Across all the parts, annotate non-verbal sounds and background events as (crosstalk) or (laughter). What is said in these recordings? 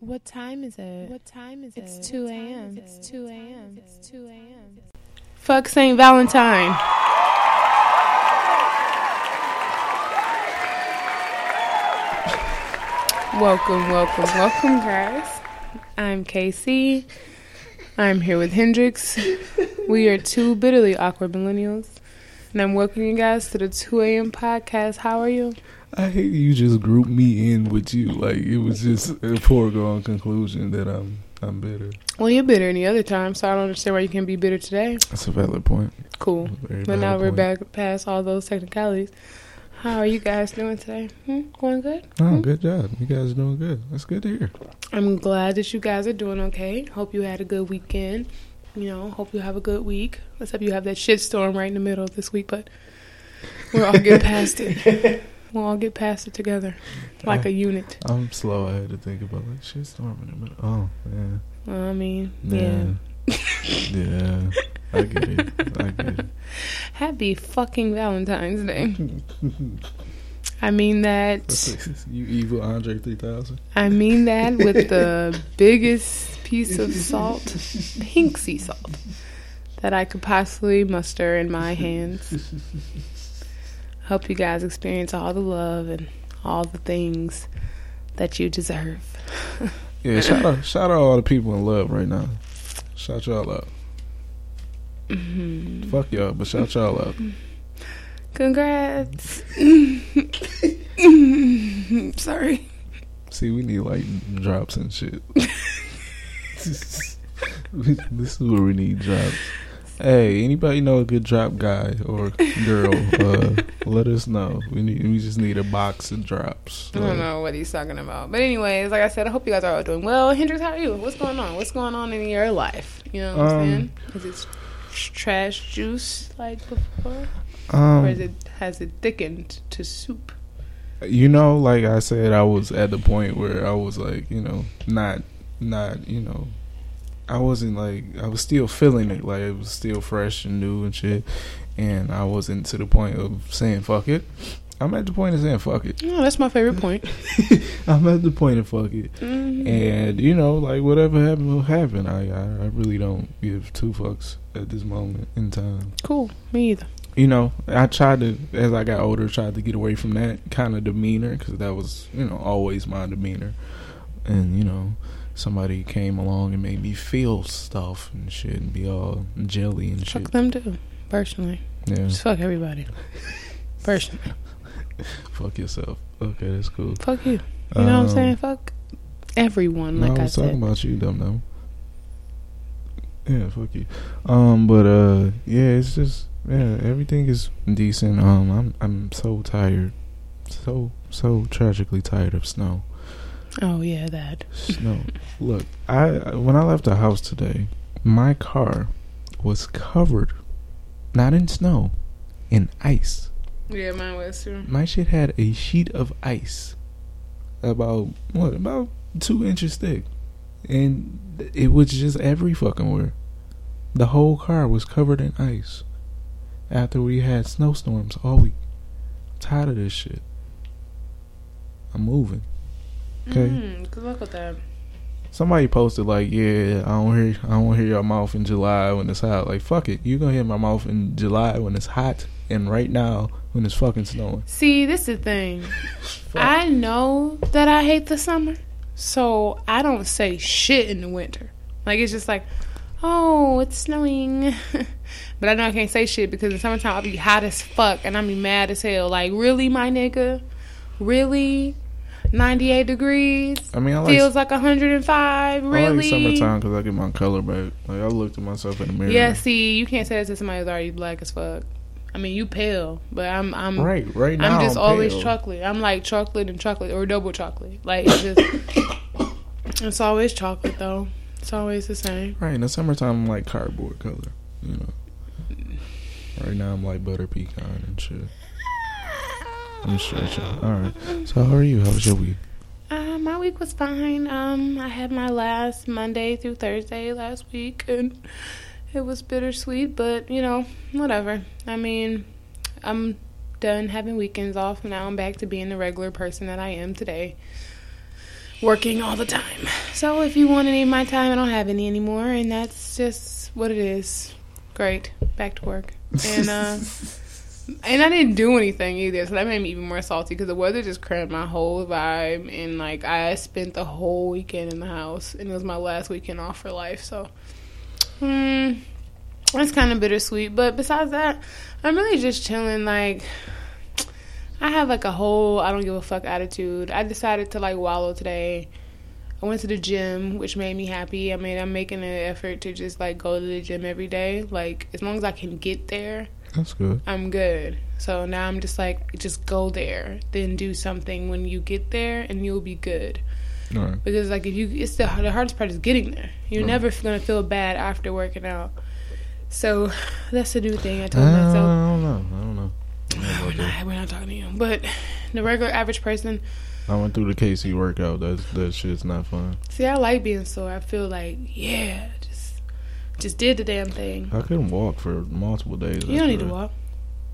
What time is it? What time is it? It's 2 a.m. It's 2 a.m. It's 2 a.m. Fuck St. Valentine. Welcome, welcome, welcome, guys. I'm Casey. I'm here with Hendrix. We are two bitterly awkward millennials. And I'm welcoming you guys to the 2 a.m. podcast. How are you? I hate you just grouped me in with you. Like it was just a foregone conclusion that I'm I'm bitter. Well, you're bitter any other time, so I don't understand why you can't be bitter today. That's a valid point. Cool. Very But now valid we're back past all those technicalities. How are you guys doing today? Hmm? Going good? Oh, good job. You guys are doing good. That's good to hear. I'm glad that you guys are doing okay. Hope you had a good weekend. You know, hope you have a good week. Let's hope you have that shit storm right in the middle of this week, but we'll all get past it. (laughs) We'll all get past it together, like a unit. I'm slow. I had to think about like shit storm in the middle. Oh yeah. Well, I mean, yeah. Yeah. (laughs) yeah. I get it. I get it. Happy fucking Valentine's Day. I mean that. (laughs) you evil Andre 3000. I mean that with the biggest piece of salt, (laughs) pink sea salt, that I could possibly muster in my hands. Hope you guys experience all the love and all the things that you deserve. Yeah, shout out, shout out all the people in love right now. Shout y'all out. Mhm. Fuck y'all, but shout y'all out. Congrats. (laughs) (laughs) Sorry. See, we need like drops and shit. (laughs) this is where we need drops. Hey, anybody know a good drop guy or girl? Uh, let us know. We need. We just need a box of drops. I don't know what he's talking about. But anyways, like I said, I hope you guys are all doing well. Hendrix, how are you? What's going on? What's going on in your life? You know what I'm Um, saying? Is it trash juice like before? Um, or is it has it thickened to soup? you know, like I said, I was at the point where I was like, you know, not, not, you know, I wasn't like, I was still feeling it, like it was still fresh and new and shit, and I wasn't to the point of saying fuck it. I'm at the point of saying fuck it. Oh, that's my favorite point. (laughs) I'm at the point of fuck it, Mhm. and you know, like whatever happened will happen. I, I, I really don't give two fucks at this moment in time. Cool. Me either. you know, I tried to, as I got older, tried to get away from that kind of demeanor because that was, you know, always my demeanor. And, you know, somebody came along and made me feel stuff and shit and be all jelly and shit. Fuck them too. Personally, Yeah. just fuck everybody. Personally, (laughs) Fuck yourself. Okay, that's cool. fuck you. You know what I'm Um, saying? Fuck everyone. Like I I, was said. talking about you, dumb dumb. Yeah, fuck you. Um, but uh, yeah, it's just yeah, everything is decent. Um, I'm I'm so tired, so so tragically tired of snow. Oh yeah, that. Snow. Look, I when I left the house today, my car was covered, not in snow, in ice. Yeah, mine was too. My shit had a sheet of ice, about what about two inches thick, and it was just every fucking where. The whole car was covered in ice. After we had snowstorms all week, I'm tired of this shit. I'm moving. Okay. Mm, good luck with that. Somebody posted like, "Yeah, I don't hear, I don't hear your mouth in July when it's hot." Like, fuck it, you gonna hear my mouth in July when it's hot, and right now when it's fucking snowing. See, this is the thing. (laughs) I know that I hate the summer, so I don't say shit in the winter. Like it's just like, oh, it's snowing, (laughs) but I know I can't say shit because in the summertime I'll be hot as fuck and I'll be mad as hell. Like really, my nigga, really, ninety eight degrees I mean, I like, feels like hundred and five. I Really, like summertime because I get my color back. Like I looked at myself in the mirror. Yeah, see, you can't say that to somebody who's already black as fuck. I mean, you pale, but I'm I'm right, right now. I'm just always pale. chocolate. I'm like chocolate and chocolate or double chocolate. Like it's just (coughs) it's always chocolate though. It's always the same. Right in the summertime, I'm like cardboard color. You know. Right now, I'm like butter pecan and shit. I'm stretching. All right. So how are you? How was your week? Uh, my week was fine. Um, I had my last Monday through Thursday last week, and it was bittersweet, but you know, whatever. I mean, I'm done having weekends off. Now I'm back to being the regular person that I am today. Working all the time. So if you want any of my time, I don't have any anymore, and that's just what it is. Great. Back to work. And uh (laughs) and I didn't do anything either, so that made me even more salty because the weather just cramped my whole vibe. And like I spent the whole weekend in the house, and it was my last weekend off for life. So, hmm, that's kind of bittersweet. But besides that, I'm really just chilling. Like I have like a whole I don't give a fuck attitude. I decided to like wallow today. I went to the gym, which made me happy. I mean, I'm making an effort to just like go to the gym every day. Like as long as I can get there That's good. I'm good. So now I'm just like, just go there, then do something when you get there, and you'll be good. Right. Because like if you, it's the the hardest part is getting there. You're Right. never gonna feel bad after working out. So that's the new thing I I told myself. I don't know. I don't know We're not, we're not talking to you, but the regular average person. I went through the KC workout. That that shit's not fun. See, I like being sore. I feel like yeah, just did the damn thing. I couldn't walk for multiple days. You don't need to walk,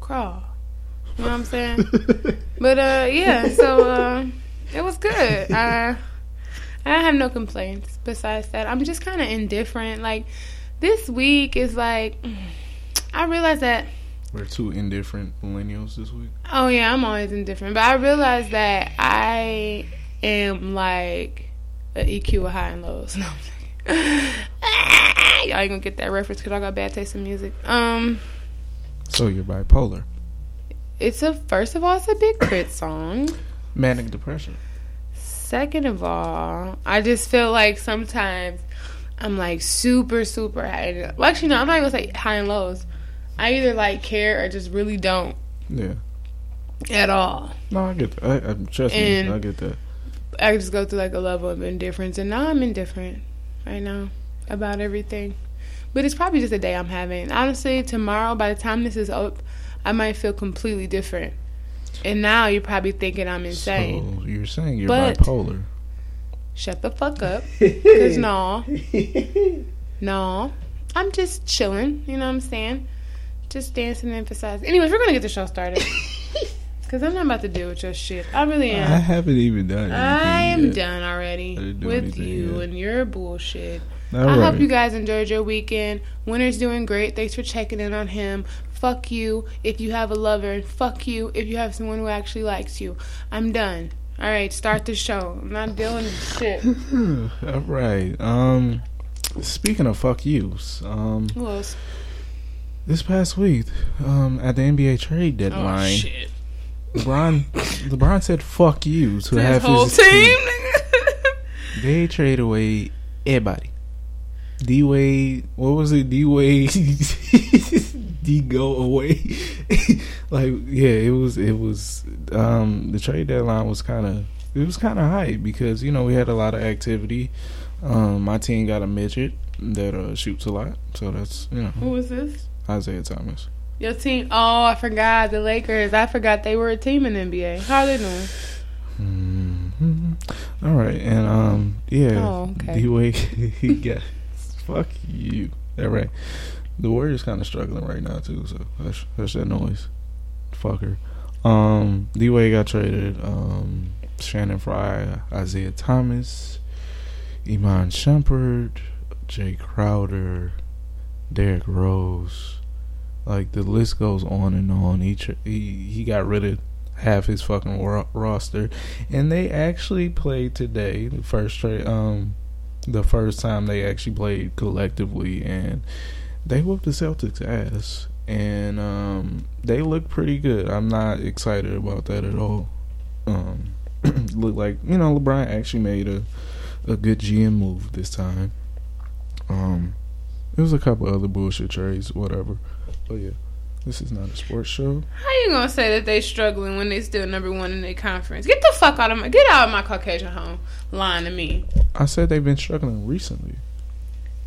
crawl. You know what I'm saying? (laughs) But uh, yeah. So uh, it was good. Uh, I have no complaints. Besides that, I'm just kind of indifferent. Like this week is like, (clears throat) I realized that. We're two indifferent millennials this week. Oh yeah, I'm always indifferent. But I realized that I am like an EQ of high and lows. (laughs) No. (laughs) Y'all ain't gonna get that reference because I got bad taste in music. Um. So you're bipolar. It's a first of all, it's a Big K.R.I.T. song. Manic depression. Second of all, I just feel like sometimes I'm like super, super high. Well, actually, no, I'm not even gonna say high and lows. I either like care or just really don't Yeah. at all. No, I get that. I, I, trust And- me, I get that. I just go through like a level of indifference, and now I'm indifferent right now about everything. But it's probably just a day I'm having. Honestly, tomorrow, by the time this is up, I might feel completely different. And now you're probably thinking I'm insane. So you're saying you're But- bipolar. Shut the fuck up. (laughs) Cause no, (laughs) no, I'm just chilling. You know what I'm saying? Just dancing and emphasizing. Anyways, we're gonna get the show started. Cause I'm not about to deal with your shit. I really am. I haven't even done I am yet. done already do with you yet. and your bullshit. All I right. hope you guys enjoyed your weekend. Winter's doing great. Thanks for checking in on him. Fuck you if you have a lover, and fuck you if you have someone who actually likes you. I'm done. All right, start the show. I'm not dealing with shit. (laughs) All right. Um, speaking of fuck yous, um, Who else? this past week, um, at the NBA trade Oh deadline, shit! LeBron, LeBron said "fuck you" to His have whole his team. (laughs) They trade away everybody. D Wade, what was it? D Wade, (laughs) D go away. (laughs) like yeah, it was it was. Um, the trade deadline was kind of it was kind of hype because you know we had a lot of activity. Um, my team got a midget that uh, shoots a lot, so that's you know Who was this? Isaiah Thomas. Your team? Oh, I forgot the Lakers. I forgot they were a team in the NBA. How are they doing? hmm All right, and um, yeah, Oh, okay. D Wade, (laughs) he got fuck you. All right, the Warriors kind of struggling right now too, so hush, hush that noise, fucker. Um, D Wade got traded. Um, Channing Frye, Isaiah Thomas, Iman Shumpert, Jae Crowder, Derrick Rose. Like the list goes on and on. Each he he got rid of half his fucking ro- roster, and they actually played today. The first trade, um, the first time they actually played collectively, and they whooped the Celtics ass, and um, they look pretty good. I'm not excited about that at all. Um, (clears throat) look like you know LeBron actually made a a good GM move this time. Um, there was a couple other bullshit trades, whatever. But yeah, this is not a sports show. How you gonna say that they struggling when they still number one in their conference? Get the fuck out of my get out of my Caucasian home, lying to me. I said they've been struggling recently.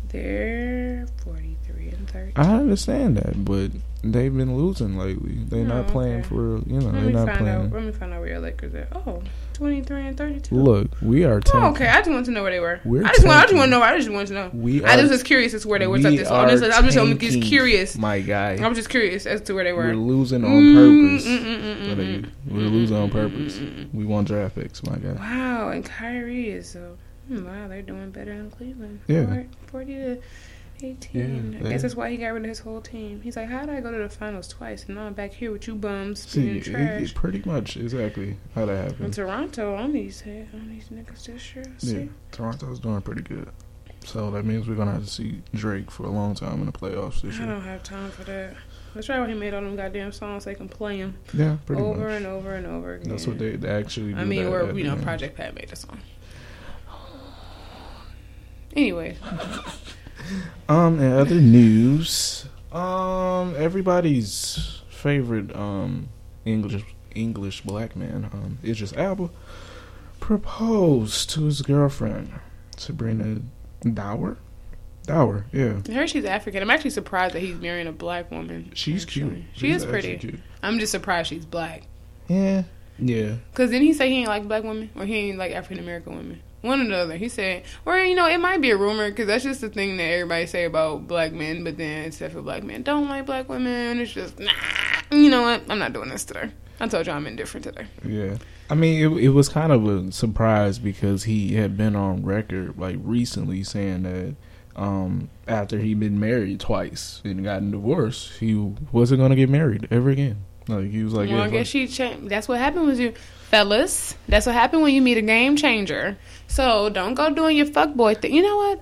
They're forty third. I understand that, but they've been losing lately. They're Oh, not playing okay. for you know. Let they're me not find playing. out. Let me find out where your Lakers are. Oh, 23 and 32. Look, we are. Tanking. Oh, okay. I just want to know where they were. We're I just want. I just want to know. I just want to know. We are, I just was curious as to where they were. we this. Are just, I'm just, I'm just curious. my guy. I was just curious as to where they were. We're losing on Mm, purpose. mm, mm, mm, What are you- mm, We're losing on purpose. We want draft picks, my guy. Wow, and Kyrie is so. hmm, Wow, they're doing better than Cleveland. Yeah. 40 to 18. Yeah, I guess that's why he got rid of his whole team. He's like, how did I go to the finals twice and now I'm back here with you bums See, being it, trash? it pretty much exactly how that happened. In. Toronto, on these on these niggas this year. See? Yeah, Toronto's doing pretty good. So that means we're gonna have to see Drake for a long time in the playoffs this I year. don't have time for that. That's right when he made all them goddamn songs. They can play them Yeah, pretty over much. and over and over again. That's what they, they actually. I mean, at you know. Project Pat made a song. (sighs) Anyway, (laughs) Um, and other news, um, everybody's favorite um English English black man, um, Idris Elba, proposed to his girlfriend Sabrina Dhowre. Dhowre, yeah, I heard she's African. I'm actually surprised that he's marrying a black woman. she's actually. cute. She She's is pretty. cute. I'm just surprised she's black. Yeah, yeah. Cause didn't he say he ain't like black women or he ain't like African American women? One or the other. He said, or you know, it might be a rumor because that's just the thing that everybody say about black men. But then, except for black men, don't like black women. It's just nah. You know what? I'm not doing this today. I told you I'm indifferent today. Yeah. I mean, it, it was kind of a surprise because he had been on record, like, recently saying that um, after he'd been married twice and gotten divorced, he wasn't going to get married ever again. Like, he was like, well, yeah, I guess she changed. That's what happened with you, fellas. That's what happened when you meet a game changer. So don't go doing your fuckboy thing. You know what?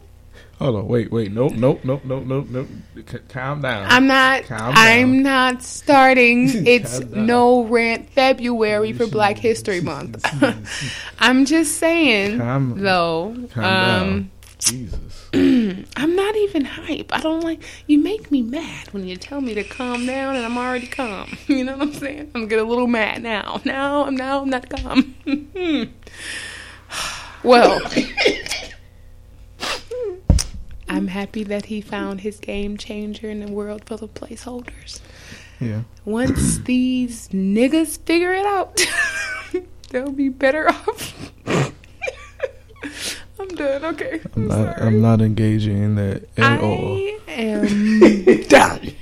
hold on, wait, wait, nope, nope, nope, nope, nope, nope. C- calm down. I'm not. Calm I'm down. not starting. (laughs) It's no rant February for Black History Month. (laughs) I'm just saying, Calm- though. calm um, down. Jesus. (clears throat) I'm not even hype. I don't like. You make me mad when you tell me to calm down, and I'm already calm. (laughs) You know what I'm saying? I'm get a little mad now. Now I'm now I'm not calm. (sighs) (sighs) well, (laughs) I'm happy that he found his game changer in a world full of placeholders. Yeah. Once (clears throat) these niggas figure it out, (laughs) they'll be better off. (laughs) I'm done. Okay. I'm I'm not, sorry. I'm not engaging in that at all. I am done.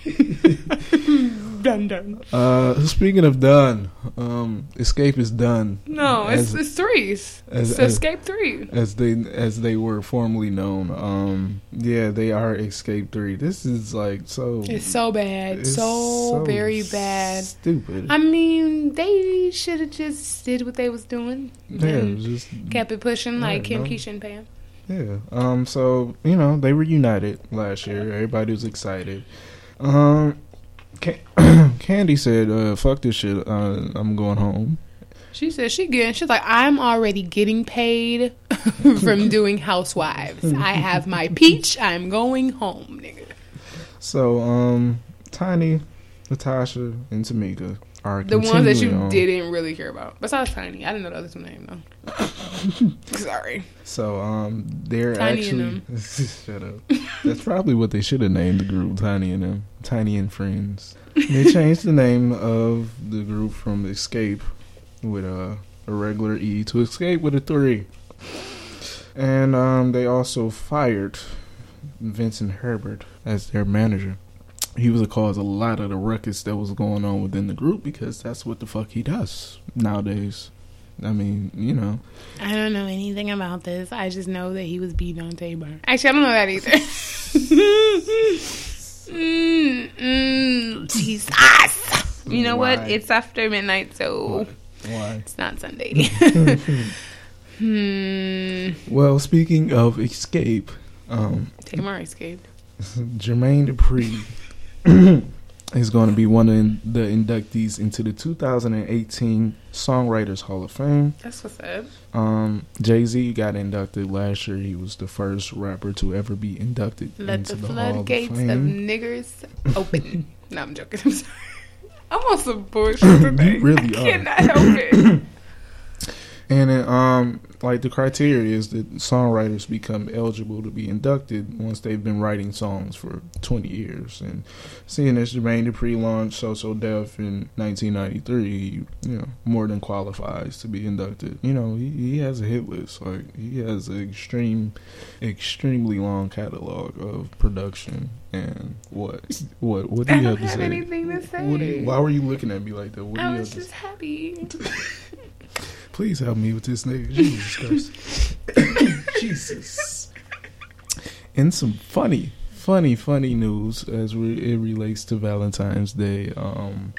Done, done. Uh, speaking of done, um, Xscape is done. No, it's, As- it's threes. as- it's as- Xscape three. as they as they were formerly known. Um, yeah, they are Xscape Three. This is like so. It's so bad. it's So, very bad. Stupid. I mean, they should have just did what they was doing. yeah, it and was just kept it pushing like Kim, no. Keisha, and Pam. yeah. Um, so you know they reunited last year. Everybody was excited. Um, (clears throat) Candy said, uh, "Fuck this shit. Uh, I'm going home." She said she getting. She's like, I'm already getting paid (laughs) from doing Housewives. (laughs) I have my peach. I'm going home, nigga. So, um, Tiny, Natasha, and Tamika are The ones that you on. didn't really care about, besides Tiny. I didn't know the other two names though. (laughs) Sorry. So um, they're Tiny actually (laughs) shut up. That's probably what they should have named the group, Tiny and them, Tiny and Friends. They (laughs) changed the name of the group from Escape with a, a regular E to Escape with a three, and um, they also fired Vincent Herbert as their manager. He was a cause of a lot of the ruckus that was going on within the group because that's what the fuck he does nowadays. I mean, you know. I don't know anything about this. I just know that he was beating on Tamar. Actually, I don't know that either. (laughs) mm, mm, Jesus. You know what? It's after midnight, so Why? it's not Sunday. (laughs) hmm. Well, speaking of escape, um, Tamar escaped. (laughs) Jermaine Dupri (clears throat) is going to be one of the inductees into the 2018 Songwriters Hall of Fame. That's what's up. Um, Jay Z got inducted last year. He was the first rapper to ever be inducted Let into the the, Hall of floodgates of, niggers open. (laughs) no, I'm joking. (laughs) I'm sorry. I'm on some bullshit today. You really I are. cannot help it. (laughs) And it, um, like the criteria is that songwriters become eligible to be inducted once they've been writing songs for 20 years. And seeing as Jermaine Dupri launched So So Def in 1993, you know, more than qualifies to be inducted. You know, he, he has a hit list. Like he has an extreme, extremely long catalog of production. And what, what, what do you have to have say? anything to say. You, why were you looking at me like that? What I you was just happy. (laughs) Please help me with this nigga. Jesus Christ. (laughs) Jesus. And some funny, funny, funny news as re- it relates to Valentine's Day. Um,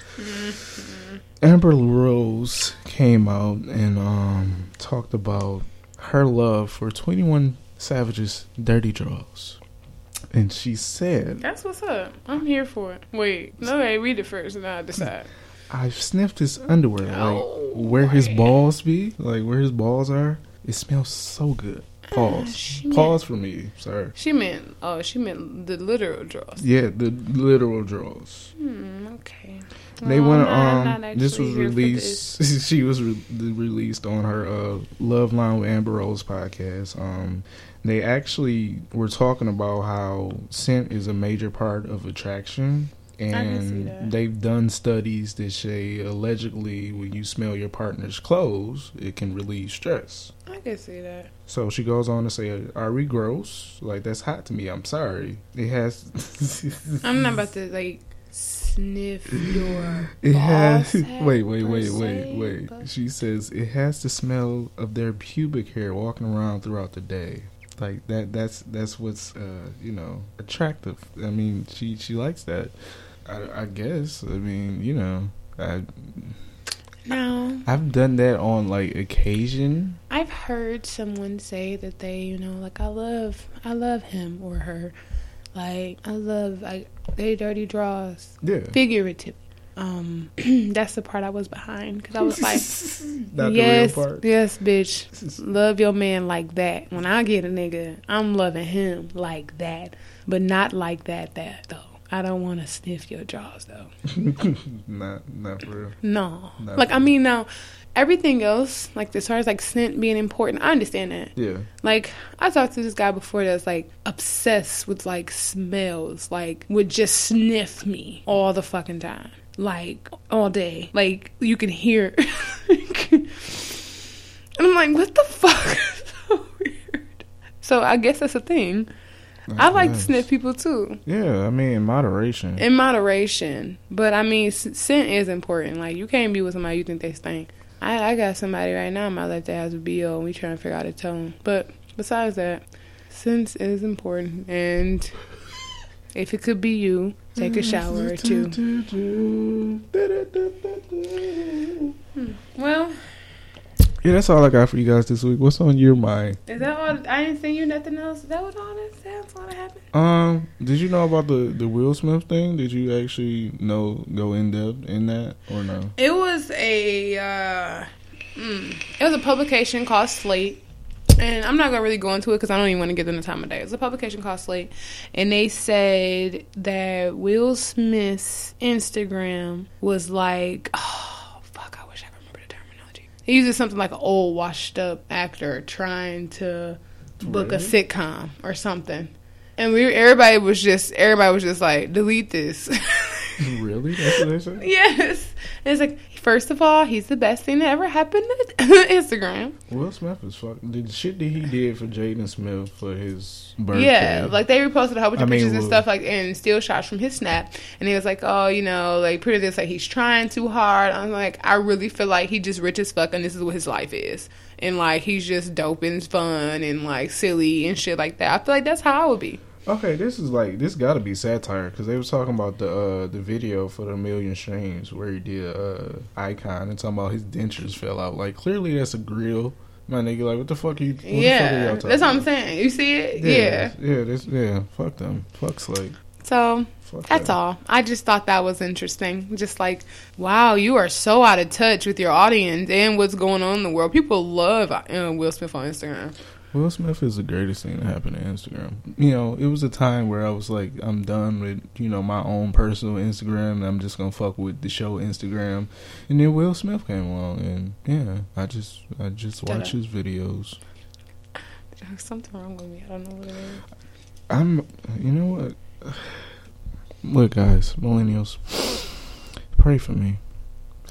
Amber Rose came out and um, talked about her love for 21 Savage's Dirty Draws. And she said, That's what's up. I'm here for it. Wait, no, hey, read it first and I'll decide. I've sniffed his underwear, like where his balls be, like where his balls are. It smells so good. Pause. meant- Pause for me, sir. She meant, oh, she meant the literal draws. Yeah, the literal draws. Hmm, okay. They Well, went. Not- Um, this was released. (laughs) she was re- released on her uh, Love Line with Amber Rose podcast. Um, they actually were talking about how scent is a major part of attraction. And they've done studies that say allegedly when you smell your partner's clothes, it can relieve stress. I can see that. So she goes on to say, "Are we gross? Like that's hot to me. I'm sorry. It has. (laughs) I'm not about to, like, sniff your (laughs) It has. (laughs) Wait, wait, wait, wait, wait. but- She says it has the smell of their pubic hair walking around throughout the day. Like that. That's that's what's uh, you know attractive. I mean, she she likes that. I, I guess. I mean, you know, I No. I've done that on like occasion. I've heard someone say that they, you know, like I love, I love him or her, like I love, like they dirty draws, Yeah. figurative. Um, (clears throat) that's the part I was behind because I was (laughs) like, Not yes, the real part. yes, bitch, (laughs) love your man like that. When I get a nigga, I'm loving him like that, but not like that. That though, I don't want to sniff your jaws though. (laughs) not not for real. No, Not like I mean, now everything else, like as far as like scent being important, I understand that. Yeah. Like I talked to this guy before that's like obsessed with like smells, like would just sniff me all the fucking time, like all day. Like you can hear, (laughs) and I'm like, what the fuck? (laughs) so weird. So I guess that's a thing. I like to sniff people too, Yeah, I mean in moderation. in moderation. But I mean, s- scent is important. Like you can't be with somebody you think they stink. I, I got somebody right now in my life that has a BO and we trying to figure out a tone. But besides that, scent is important. And if it could be you, take a shower or two. Hmm. Well, Yeah, that's all I got for you guys this week. What's on your mind? is that all? I didn't send you nothing else. Is that what all that? All that happened? Um, did you know about the the Will Smith thing? Did you actually know go in depth in that or no? It was a uh, mm, it was a publication called Slate, and I'm not gonna really go into it because I don't even want to give them the time of day. It was a publication called Slate, and they said that Will Smith's Instagram was like, oh fuck, I wish I could remember the He uses something like an old washed up actor trying to book a sitcom or something. And we everybody was just everybody was just like delete this. (laughs) really? That's what they said. (laughs) Yes. And it's like, first of all, he's the best thing that ever happened (laughs) to Instagram. Will Smith is fuck. The shit that he did for Jaden Smith for his birthday. Yeah, like they reposted a whole bunch I of mean, pictures and stuff like and still shots from his snap, and he was like, "Oh, you know, like pretty this like he's trying too hard." I'm like, I really feel like he just rich as fuck, and this is what his life is, and like he's just dope and fun and like silly and shit like that. I feel like that's how I would be. Okay, this is like this got to be satire because they was talking about the uh the video for the million streams where he did uh icon and talking about his dentures fell out. Like clearly that's a grill. My nigga, like what the fuck are you? What the fuck are yeah, that's what I'm saying. You see it? Yeah, yeah. yeah, this, yeah. Fuck them. Fuck Slate. So Fuck That's all. I just thought that was interesting. Just like, wow, you are so out of touch with your audience and what's going on in the world. People love uh, Will Smith on Instagram. Will Smith is the greatest thing to happen to Instagram. You know, it was a time where I was like, I'm done with, you know, my own personal Instagram. And I'm just going to fuck with the show Instagram. And then Will Smith came along. And yeah, I just, I just watch his videos. (sighs) Something wrong with me. I don't know what it is. I'm, you know what? (sighs) Look, guys, millennials, pray for me.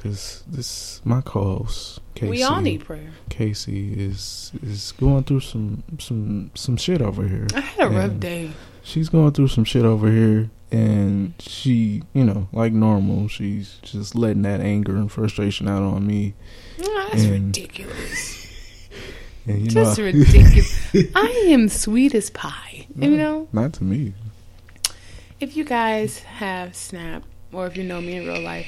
Because this, my co-host, Casey, we all need prayer. Casey is is going through some some some shit over here. I had a rough day. She's going through some shit over here, and she, you know, like normal, she's just letting that anger and frustration out on me. Oh, that's and, ridiculous. (laughs) And, you just know, ridiculous. (laughs) I am sweet as pie. No, you know, not to me. If you guys have Snap, or if you know me in real life,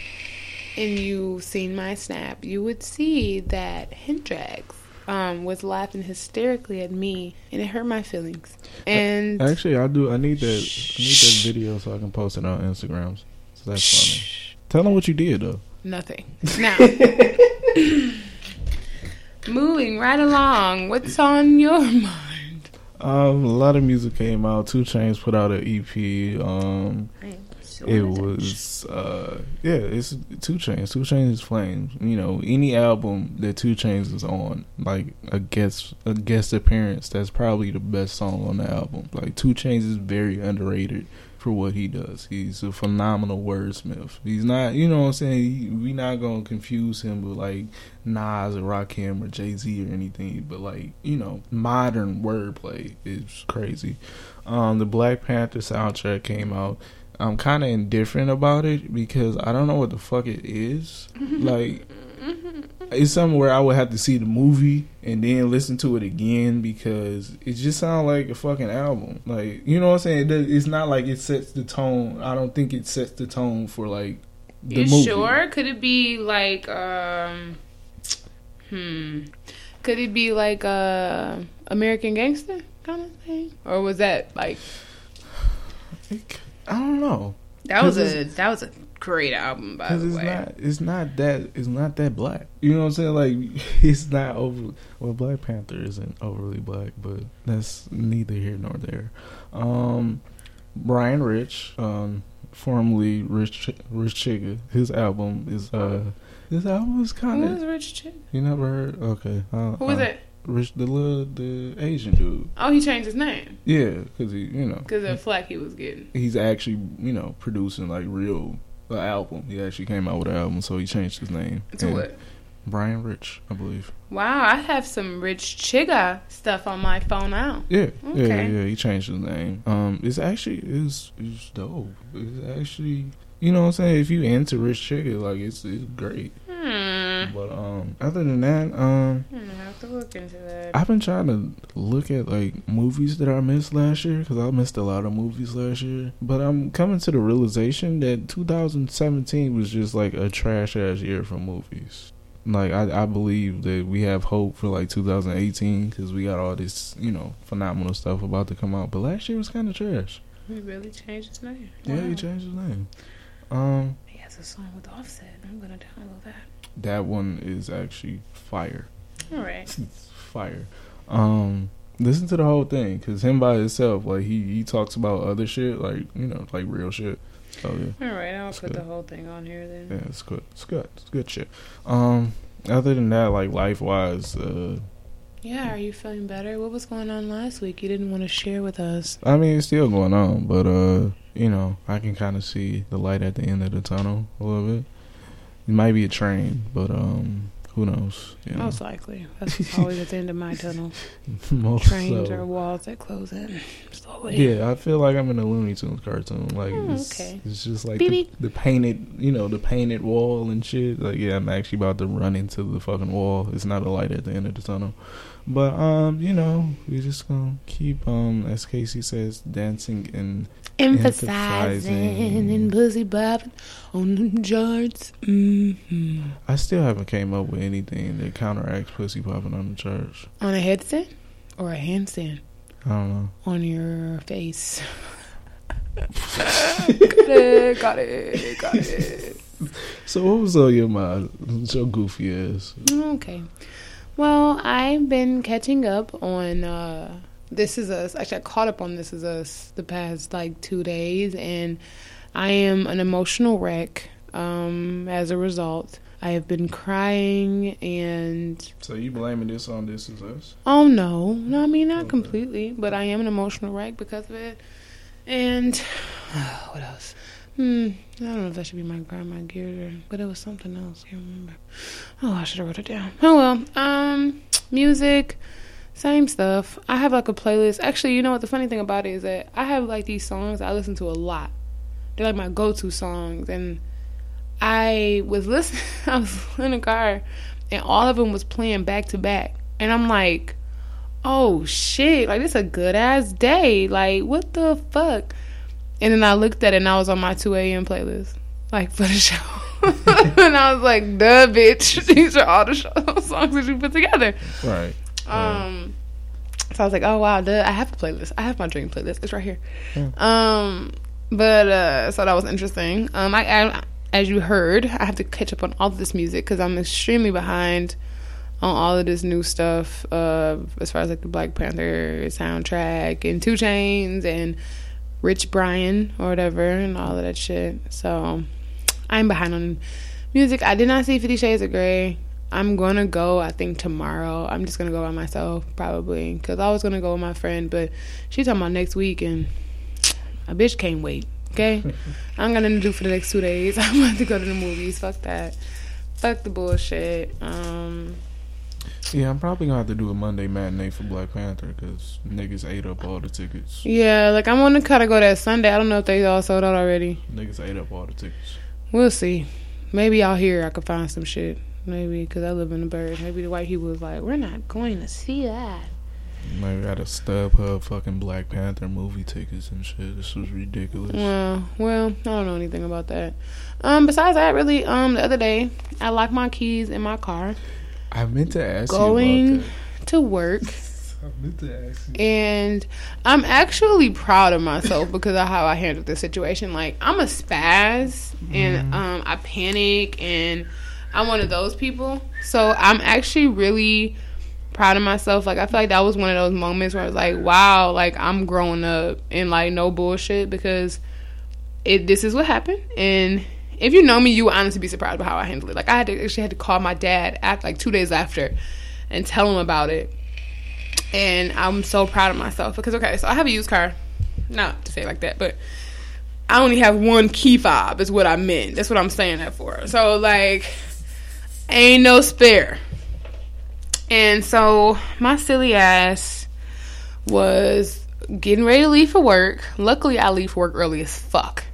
and you seen my snap, you would see that Hendrix um, was laughing hysterically at me, and it hurt my feelings. And actually, I do. I need that. I need that video so I can post it on Instagrams. So that's funny. Tell them what you did though. Nothing. Now, moving right along. What's on your mind? Um, a lot of music came out. 2 Chainz put out an EP. Um, it was uh yeah it's 2 Chainz 2 Chainz is flames you know any album that 2 Chainz is on like a guest a guest appearance that's probably the best song on the album. Like 2 Chainz is very underrated for what he does. He's a phenomenal wordsmith. He's not you know what i'm saying? We not gonna confuse him with like nas or rakim or jay-z or anything but like you know modern wordplay is crazy. Um the black panther soundtrack came out I'm kind of indifferent about it because I don't know what the fuck it is. (laughs) like, it's something where I would have to see the movie and then listen to it again because it just sounds like a fucking album. Like, you know what I'm saying? It's not like it sets the tone. I don't think it sets the tone for like the you movie. sure? Could it be like, um, hmm, could it be like uh, American Gangster kind of thing, or was that like? I don't know. That was a that was a great album, by the it's way. Not, it's not that it's not that black. You know what I'm saying? Like (laughs) it's not over. Well, Black Panther isn't overly black, but that's neither here nor there. Um, Brian Rich, um, formerly Rich Rich Chigga, his album is uh, his album is kind of. Who is Rich Chigga? You never heard? Okay. Uh, Who is uh, it? Rich, the little, the Asian dude. Oh, he changed his name. Yeah, because he, you know, because of flack he was getting. He's actually, you know, producing like real uh, album. He actually came out with an album, so he changed his name to and what? Brian Rich, I believe. Wow, I have some Rich Chigga stuff on my phone now. Yeah, okay. yeah, yeah. He changed his name. Um, it's actually is it's dope. It's actually, you know, what I'm saying if you into Rich Chigga, like it's it's great. Hmm. But um, other than that, um, I have to look into that. I've been trying to look at like movies that I missed last year because I missed a lot of movies last year. But I'm coming to the realization that 2017 was just like a trash ass year for movies. Like I, I believe that we have hope for like 2018 because we got all this, you know, phenomenal stuff about to come out. But last year was kind of trash. He really changed his name. Yeah, wow. he changed his name. Um, he has a song with Offset. I'm gonna download that. That one is actually fire. All right. (laughs) fire. Um, listen to the whole thing because him by himself, like he he talks about other shit, like you know, like real shit. So yeah. All right, I'll it's put good. the whole thing on here then. Yeah, it's good. It's good. It's good shit. Um, other than that, like life wise, uh. Yeah, are you feeling better? What was going on last week? You didn't want to share with us. I mean, it's still going on, but uh, you know, I can kind of see the light at the end of the tunnel a little bit. It might be a train, but um, who knows? You know. Most likely. That's always at the end of my tunnel. (laughs) Most Trains so. or walls that close in slowly. Yeah, I feel like I'm in a Looney Tunes cartoon. Like, oh, it's, okay. it's just like the, the, painted, you know, the painted wall and shit. Like, yeah, I'm actually about to run into the fucking wall. It's not a light at the end of the tunnel. But um, you know, we're just gonna keep um, as Casey says, dancing and emphasizing, and pussy bobbing on the charts. Mm-hmm. I still haven't came up with anything that counteracts pussy popping on the charts. On a headstand or a handstand? I don't know. On your face. (laughs) got it, got it, got it. So what was on your mind? So goofy ass. Okay. Well, I've been catching up on uh, This Is Us. Actually, I caught up on This Is Us the past like two days, and I am an emotional wreck um, as a result. I have been crying and. So you blaming this on This Is Us? Oh no, no, I mean not okay. completely, but I am an emotional wreck because of it. And (sighs) what else? Hmm, I don't know if that should be my grandma gear, but it was something else. I can't remember. Oh, I should have wrote it down. Oh well. Um, music, same stuff. I have like a playlist. Actually, you know what? The funny thing about it is that I have like these songs I listen to a lot. They're like my go-to songs, and I was listening. (laughs) I was in the car, and all of them was playing back to back, and I'm like, "Oh shit! Like this a good ass day. Like what the fuck." And then I looked at it and I was on my 2 a.m. playlist, like for the (laughs) show. (laughs) and I was like, duh, bitch. These are all the show- songs that you put together. Right. Um, so I was like, oh, wow, duh, I have a playlist. I have my dream playlist. It's right here. Yeah. Um, but, uh, so that was interesting. Um, I, I, as you heard, I have to catch up on all of this music because I'm extremely behind on all of this new stuff, uh, as far as like the Black Panther soundtrack and 2 Chainz and Rich Brian or whatever and all of that shit. So I'm behind on music. I did not see Fifty Shades of Grey. I'm gonna go. I think tomorrow. I'm just gonna go by myself probably because I was gonna go with my friend, but she's talking about next week and a bitch can't wait. Okay, (laughs) I'm gonna do for the next two days. (laughs) I'm about to go to the movies. Fuck that. Fuck the bullshit. Um, yeah, I'm probably gonna have to do a Monday matinee for Black Panther because niggas ate up all the tickets. Yeah, like I'm gonna kind of go that Sunday. I don't know if they all sold out already. Niggas ate up all the tickets. We'll see. Maybe out here I could find some shit. Maybe because I live in the bird. Maybe the white people was like, we're not going to see that. Maybe I got a StubHub fucking Black Panther movie tickets and shit. This was ridiculous. Well, well, I don't know anything about that. Um, besides that, really, um, the other day I locked my keys in my car. I meant to ask you going to work. I meant to ask you. And I'm actually proud of myself because of how I handled the situation. Like I'm a spaz and mm-hmm. um, I panic and I'm one of those people. So I'm actually really proud of myself. Like I feel like that was one of those moments where I was like, wow, like I'm growing up and like no bullshit because it this is what happened and if you know me, you would honestly be surprised by how I handled it. Like I had to actually had to call my dad like two days after and tell him about it. And I'm so proud of myself because okay, so I have a used car. Not to say like that, but I only have one key fob is what I meant. That's what I'm saying that for. So like ain't no spare. And so my silly ass was getting ready to leave for work. Luckily I leave for work early as fuck.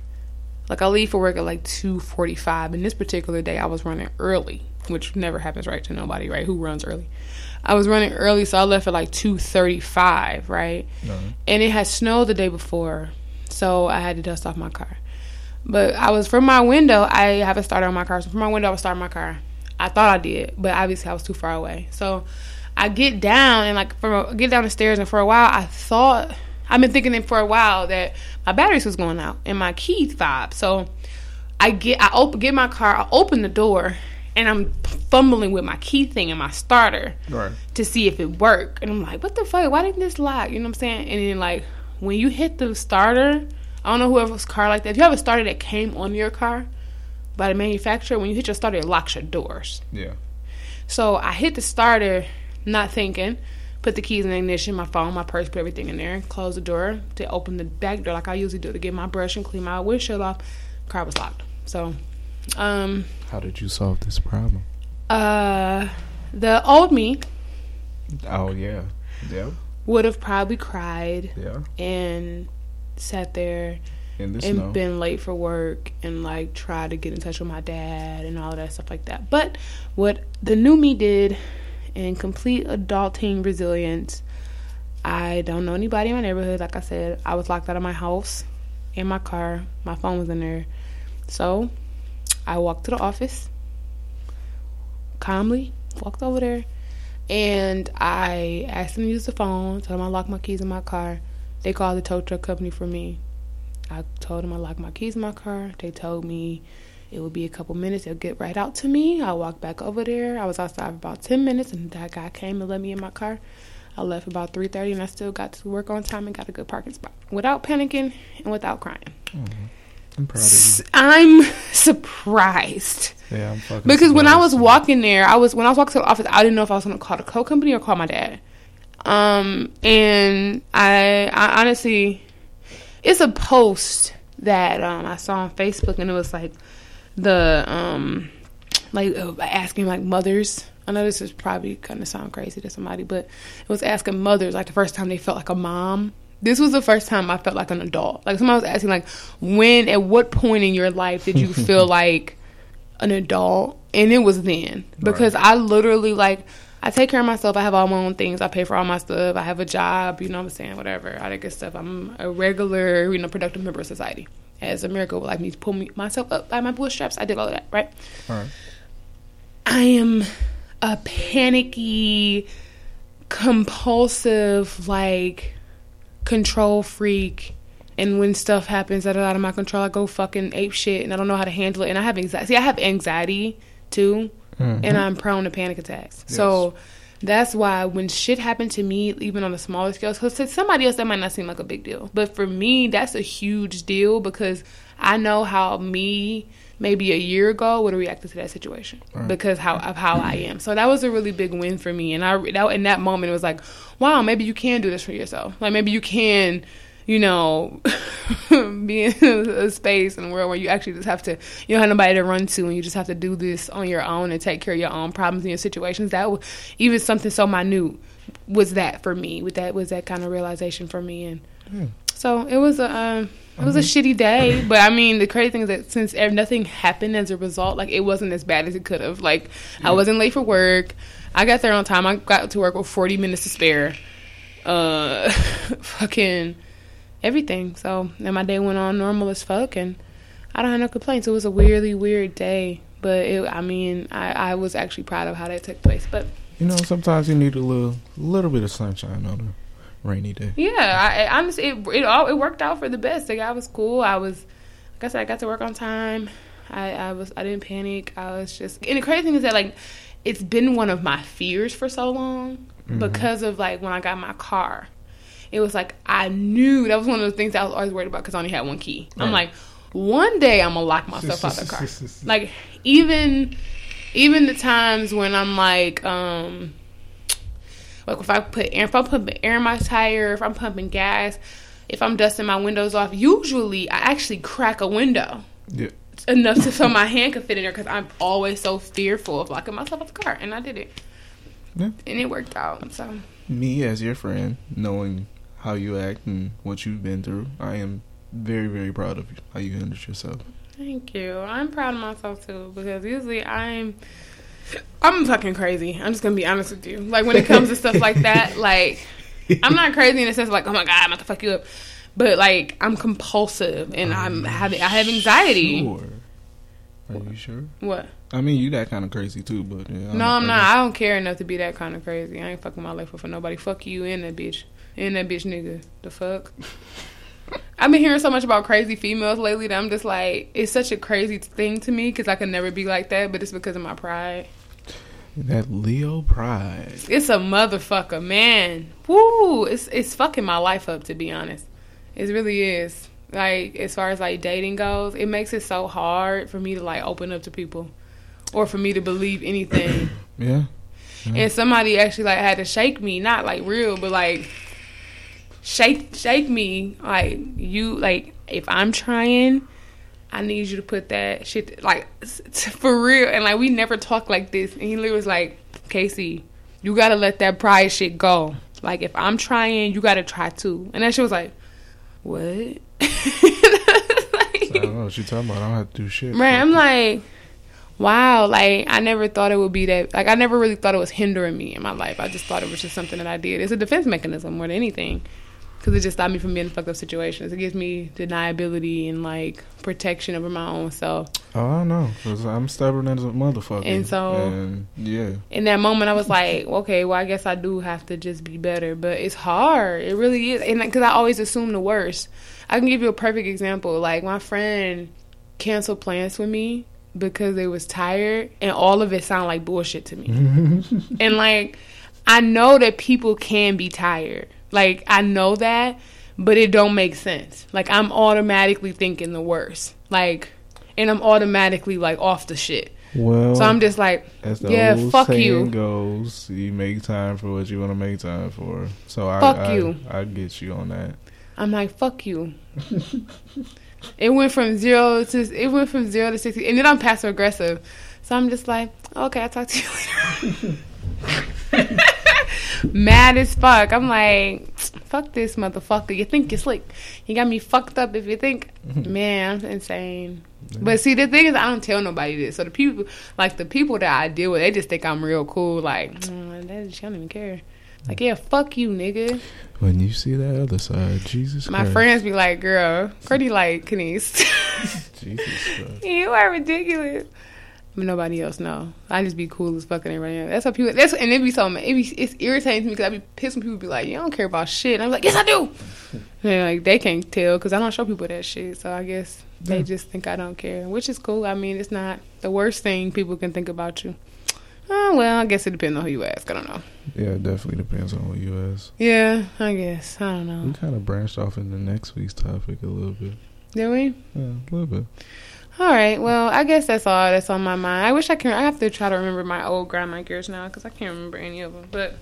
Like I leave for work at like two forty five, and this particular day I was running early, which never happens right to nobody, right? Who runs early? I was running early, so I left at like two thirty five, right? Uh-huh. And it had snowed the day before, so I had to dust off my car. But I was from my window. I have a starter on my car, so from my window I was starting my car. I thought I did, but obviously I was too far away. So I get down and like from get down the stairs, and for a while I thought I've been thinking it for a while that my batteries was going out and my keys fob. So I get I open get my car, I open the door and I'm fumbling with my key thing and my starter right. to see if it worked. And I'm like, what the fuck? Why didn't this lock? You know what I'm saying? And then like when you hit the starter, I don't know whoever's car like that. If you have a starter that came on your car by the manufacturer, when you hit your starter, it locks your doors. Yeah. So I hit the starter, not thinking put the keys in the ignition, my phone, my purse, put everything in there, close the door to open the back door like I usually do to get my brush and clean my windshield off. Car was locked. So, um, how did you solve this problem? Uh, the old me. Oh yeah, yeah. Would have probably cried. Yeah. And sat there and snow. been late for work and like tried to get in touch with my dad and all of that stuff like that. But what the new me did in complete adulting resilience. I don't know anybody in my neighborhood. Like I said, I was locked out of my house, in my car. My phone was in there. So I walked to the office, calmly walked over there, and I asked them to use the phone, told them I locked my keys in my car. They called the tow truck company for me. I told them I locked my keys in my car. They told me It would be a couple minutes. They'll get right out to me. I walked back over there. I was outside for about ten minutes, and that guy came and let me in my car. I left about three thirty, and I still got to work on time and got a good parking spot without panicking and without crying. Mm-hmm. I'm proud of you. I'm surprised. Yeah, I'm fucking. Because when I was walking there, I was when I was walking to the office, I didn't know if I was going to call the co company or call my dad. Um, and I, I honestly, it's a post that um I saw on Facebook, and it was like the um like uh, asking like mothers. I know this is probably gonna sound crazy to somebody, but it was asking mothers like the first time they felt like a mom. This was the first time I felt like an adult. Like somebody was asking like when at what point in your life did you (laughs) feel like an adult? And it was then because I literally like I take care of myself. I have all my own things. I pay for all my stuff. I have a job. You know what I'm saying? Whatever. All that good stuff. I'm a regular, you know, productive member of society. As America would like me to pull me, myself up by my bootstraps, I did all of that, right? All right. I am a panicky, compulsive, like control freak. And when stuff happens that are out of my control, I go fucking ape shit, and I don't know how to handle it. And I have anxiety. See, I have anxiety too, Mhm. and I'm prone to panic attacks. So that's why when shit happened to me, even on a smaller scale, because to somebody else that might not seem like a big deal, but for me, that's a huge deal because I know how me maybe a year ago would have reacted to that situation Right. because how of how I am. So that was a really big win for me, and I that, in that moment it was like, wow, maybe you can do this for yourself. Like maybe you can. You know, (laughs) be in a space and a world where you actually just have to, you don't have nobody to run to, and you just have to do this on your own and take care of your own problems and your situations. That was even something so minute was that for me. With that was that kind of realization for me, and Yeah. so it was a um, it was a shitty day. But I mean, the crazy thing is that since nothing happened as a result, like it wasn't as bad as it could have. Like I wasn't late for work. I got there on time. I got to work with forty minutes to spare. Uh, (laughs) fucking everything. So and my day went on normal as fuck, and I don't have no complaints. It was a weirdly weird day, but it, I mean, I, I was actually proud of how that took place. But You know, sometimes you need a little, little bit of sunshine on a rainy day. Yeah, I, I honestly, it it all it worked out for the best. The guy was cool. I was, like I said, I got to work on time. I, I was, I didn't panic. I was just, and the crazy thing is that like, it's been one of my fears for so long mm-hmm. because of like when I got my car. It was like I knew that was one of the things I was always worried about because I only had one key. I'm like, one day I'm gonna lock myself out of the car. (laughs) Like even even the times when I'm like, um, like if I put air, if I'm putting air in my tire, if I'm pumping gas, if I'm dusting my windows off, usually I actually crack a window Yeah. enough to (laughs) so my hand could fit in there because I'm always so fearful of locking myself out of the car, and I did it, Yeah. and it worked out. So Me as your friend, knowing how you act and what you've been through, I am very, very proud of you, how you handled yourself. thank you. I'm proud of myself too because usually I'm. I'm fucking crazy. I'm just gonna be honest with you. Like when it comes to stuff like that, (laughs) like I'm not crazy in the sense of like, oh my god, I'm about to fuck you up. But like I'm compulsive and I'm having I have anxiety. Sure. Are you sure? What? I mean, you that kind of crazy too, but yeah, No, I'm not. I don't care enough to be that kind of crazy. I ain't fucking my life up for nobody. Fuck you and that bitch. And that bitch nigga. The fuck? (laughs) I've been hearing so much about crazy females lately that I'm just like, it's such a crazy thing to me because I could never be like that, but it's because of my pride. That Leo pride. It's a motherfucker, man. Woo! It's it's fucking my life up to be honest. It really is. Like as far as like dating goes, it makes it so hard for me to like open up to people, or for me to believe anything. (coughs) Yeah. and somebody actually like had to shake me, not like real, but like shake shake me. Like you, like if I'm trying, I need you to put that shit like for real. And like we never talk like this. And he literally was like, Casey, you gotta let that pride shit go. Like if I'm trying, you gotta try too. And that shit was like, what? I don't know what you're talking about. I don't have to do shit. Right, I'm like, wow, like I never thought it would be that. Like I never really thought it was hindering me in my life. I just thought it was just something that I did. It's a defense mechanism more than anything, because it just stopped me from being in fucked up situations. It gives me deniability and like protection over my own self. Oh, I don't know. Cause I'm stubborn as a motherfucker. And so- and yeah, In that moment, I was like, okay, well, I guess I do have to just be better. But it's hard. It really is, and because I always assume the worst. I can give you a perfect example. Like my friend canceled plans with me because they was tired, and all of it sounded like bullshit to me. (laughs) and like, I know that people can be tired. Like I know that, but it don't make sense. Like I'm automatically thinking the worst. Like, and I'm automatically like off the shit. Well, So I'm just like, as the yeah, old fuck saying you. goes, you make time for what you want to make time for. So I, Fuck I, you. I get you on that. I'm like, fuck you. it went from zero to it went from zero to sixty, and then I'm passive aggressive. So I'm just like, okay, I'll talk to you later. (laughs) (laughs) Mad as fuck. I'm like, fuck this motherfucker. You think you're slick? You got me fucked up. If you think, man, I'm insane. But see, the thing is, I don't tell nobody this. So the people, like the people that I deal with, they just think I'm real cool. Like, mm, just don't even care. Like, yeah, fuck you, nigga. When you see that other side, Jesus My Christ. friends be like, girl, pretty like Kenise. (laughs) Jesus Christ. (laughs) you are ridiculous. But nobody else know. I just be cool as fucking everybody else. That's what people. That's and it be so. It be it's irritating to me because I be pissed when people be like, "You don't care about shit." And I'm like, "Yes, I do." (laughs) And like they can't tell because I don't show people that shit. So I guess they just think I don't care, which is cool. I mean, it's not the worst thing people can think about you. Oh well, I guess it depends on who you ask. I don't know. Yeah, it definitely depends on who you ask. Yeah, I guess I don't know. We kind of branched off into next week's topic a little bit. Did we? Yeah, a little bit. All right. Well, I guess that's all that's on my mind. I wish I can. I have to try to remember my old grandma gears now because I can't remember any of them. But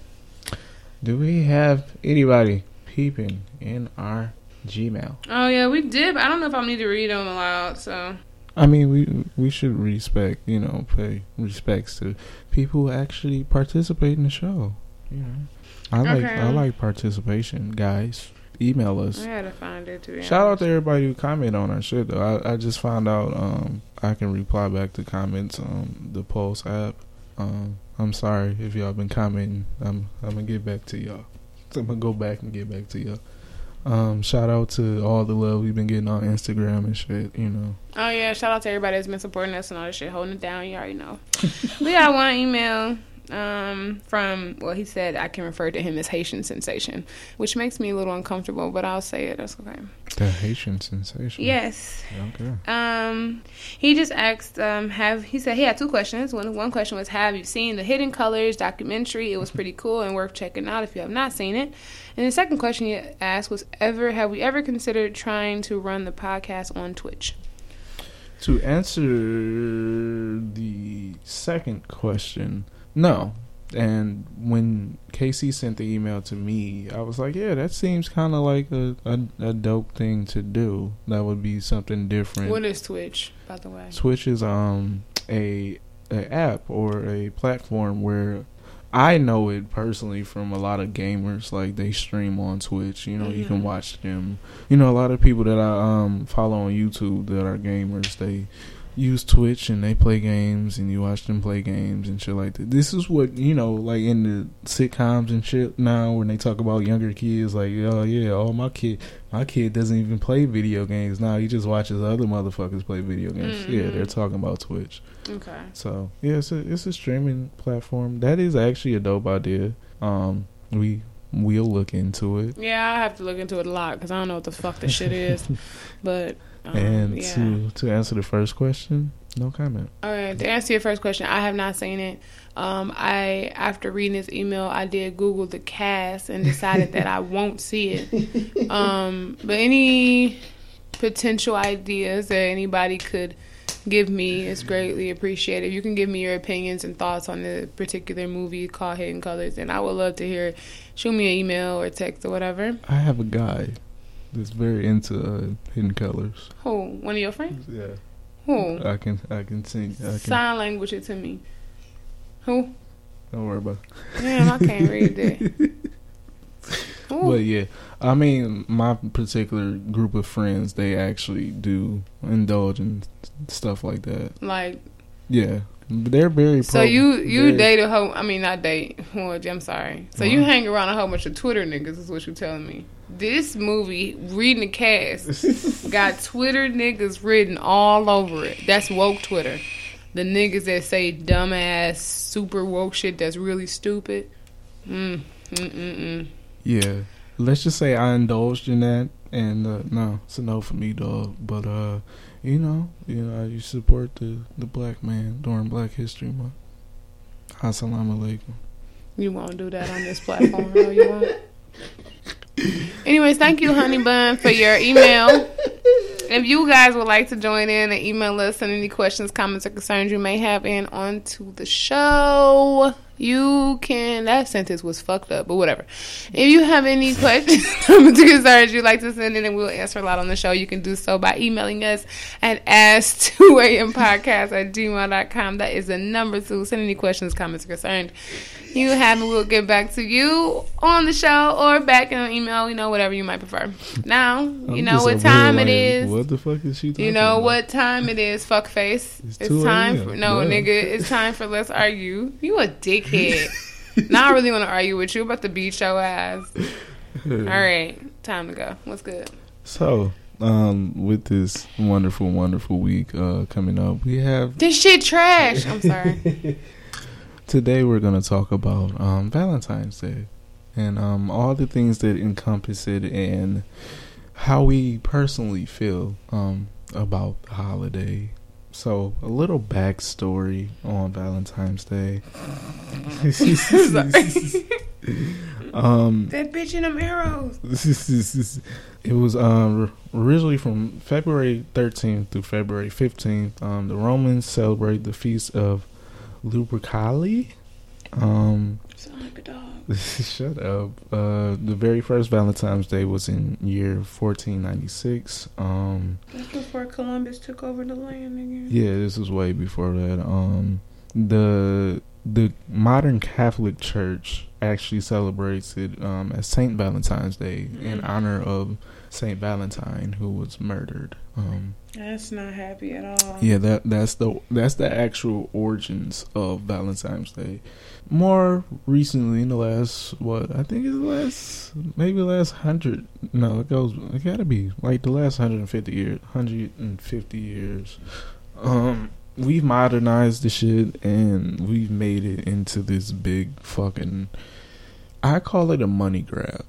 Do we have anybody peeping in our Gmail? oh yeah, we did. But I don't know if I need to read them aloud. So I mean, we we should respect, you know, pay respects to people who actually participate in the show. You know, I like I like participation, guys. Email us. I to find it Shout out to everybody who comment on our shit though. I, I just found out um I can reply back to comments on the Pulse app. Um I'm sorry if y'all been commenting. I'm I'm gonna get back to y'all. So (laughs) I'm gonna go back and get back to y'all. Um shout out to all the love we've been getting on Instagram and shit, you know. Oh yeah, shout out to everybody that's been supporting us and all this shit, holding it down. You already know. (laughs) we got one email um from well he said I can refer to him as Haitian sensation, which makes me a little uncomfortable, but I'll say it. That's okay. The Haitian sensation. Yes. Okay. Um, he just asked, um, have he said he had two questions. One one question was, have you seen the Hidden Colors documentary? It was pretty cool and worth checking out if you have not seen it. And the second question he asked was, ever have we ever considered trying to run the podcast on Twitch? To answer the second question, no. And when Casey sent the email to me, I was like, "Yeah, that seems kind of like a, a a dope thing to do. That would be something different." What is Twitch, by the way? Twitch is um a a app or a platform where I know it personally from a lot of gamers. Like they stream on Twitch. You know, you can Mhm. watch them. You know, a lot of people that I um follow on YouTube that are gamers. They use Twitch and they play games, and you watch them play games and shit like that. This is what you know, like in the sitcoms and shit now, when they talk about younger kids. Like, oh yeah, oh my kid, my kid doesn't even play video games now. He just watches other motherfuckers play video games. Yeah, Mhm. they're talking about Twitch. Okay. So yeah, it's a it's a streaming platform. That is actually a dope idea. Um, we we'll look into it. Yeah, I have to look into it a lot because I don't know what the fuck this shit is. (laughs) But um, and yeah. to to answer the first question, no comment. All right. To answer your first question, I have not seen it. Um, I after reading this email, I did Google the cast and decided that I (laughs) won't see it. Um, but any potential ideas that anybody could give me is greatly appreciated. You can give me your opinions and thoughts on the particular movie called Hidden Colors, and I would love to hear it. Shoot me an email or text or whatever. I have a guy that's very into uh, hidden colors. Who? One of your friends? Yeah, Who? I can I can sing. I can. Sign language it to me. Who? Don't worry about. it. Damn, I can't read that. (laughs) Ooh. But yeah, I mean, my particular group of friends, they actually do indulge in stuff like that. Like, Yeah, they're very. so pro- you you very- date a whole? I mean, not date. (laughs) Well, I'm sorry. So you hang around a whole bunch of Twitter niggas, is what you telling me? This movie, reading the cast, (laughs) got Twitter niggas written all over it. That's woke Twitter. The niggas that say dumbass, super woke shit that's really stupid. Mm, mm, mm, mm. Yeah, let's just say I indulged in that, And uh, no, it's a no for me, dog. But uh, you know, you know, you support the the black man during Black History Month. Assalamu alaikum. You won't do that on this platform, no, you won't. Anyways, thank you, Honey Bun, for your email. If you guys would like to join in and email us and any questions, comments, or concerns you may have in onto the show, you can. That sentence was fucked up, but whatever. If you have any (laughs) questions, or concerns you'd like to send in, and we'll answer a lot on the show, you can do so by emailing us at ask2ampodcast at gmail.com. That is the number to send any questions, comments, concerns you have, and we'll get back to you on the show or back in an email, you know, whatever you might prefer. Now, you I'm know what time it like, is. What the fuck is she talking You know about? what time it is, fuckface. It's It's, 2 time for no nigga. It's time for let's argue. You a dickhead. (laughs) now I really want to argue with you about the beat your ass. All right, time to go. What's good? So, um, with this wonderful, wonderful week uh, coming up, we have This shit trash. I'm sorry. (laughs) today we're gonna talk about um, Valentine's Day and um, all the things that encompass it and how we personally feel um, about the holiday. So, a little backstory on Valentine's Day. (laughs) um, that bitch in them arrows. (laughs) it was um, originally from February 13th through February 15th. Um, the Romans celebrate the feast of Lupercalia. Um, Sound like a dog. (laughs) shut up. Uh, the very first Valentine's Day was in year 1496. Um, That's before Columbus took over the land again. yeah, this was way before that. Um, the the modern Catholic Church actually celebrates it um, as Saint Valentine's Day in Mm. honor of Saint Valentine, who was murdered. Um, That's not happy at all. yeah, that that's the that's the actual origins of Valentine's Day. More recently, in the last what I think is the last maybe the last hundred. No, it goes. It gotta be like the last hundred and fifty years. Hundred and fifty years. Um, we've modernized the shit and we've made it into this big fucking. I call it a money grab,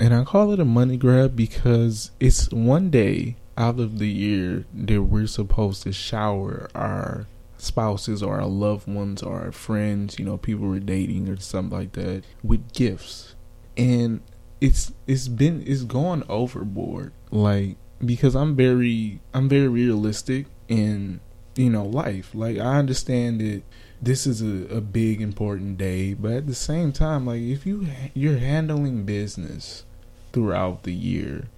and I call it a money grab because it's one day out of the year that we're supposed to shower our spouses or our loved ones or our friends, you know, people we're dating or something like that, with gifts. And it's it's been it's gone overboard. Like because I'm very I'm very realistic in you know life. Like I understand that this is a, a big important day, but at the same time, like if you you're handling business throughout the year,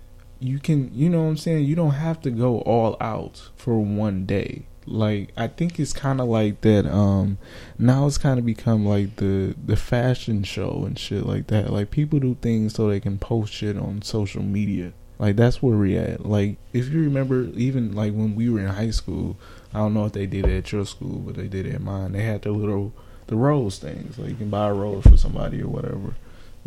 you can you know what I'm saying. You don't have to go all out for one day. Like I think it's kind of like that. Um, now it's kind of become like the the fashion show and shit like that. Like people do things so they can post shit on social media. Like that's where we at. Like if you remember, even like when we were in high school, I don't know if they did it at your school, but they did it at mine. They had the little the rose things. Like you can buy a rose for somebody or whatever,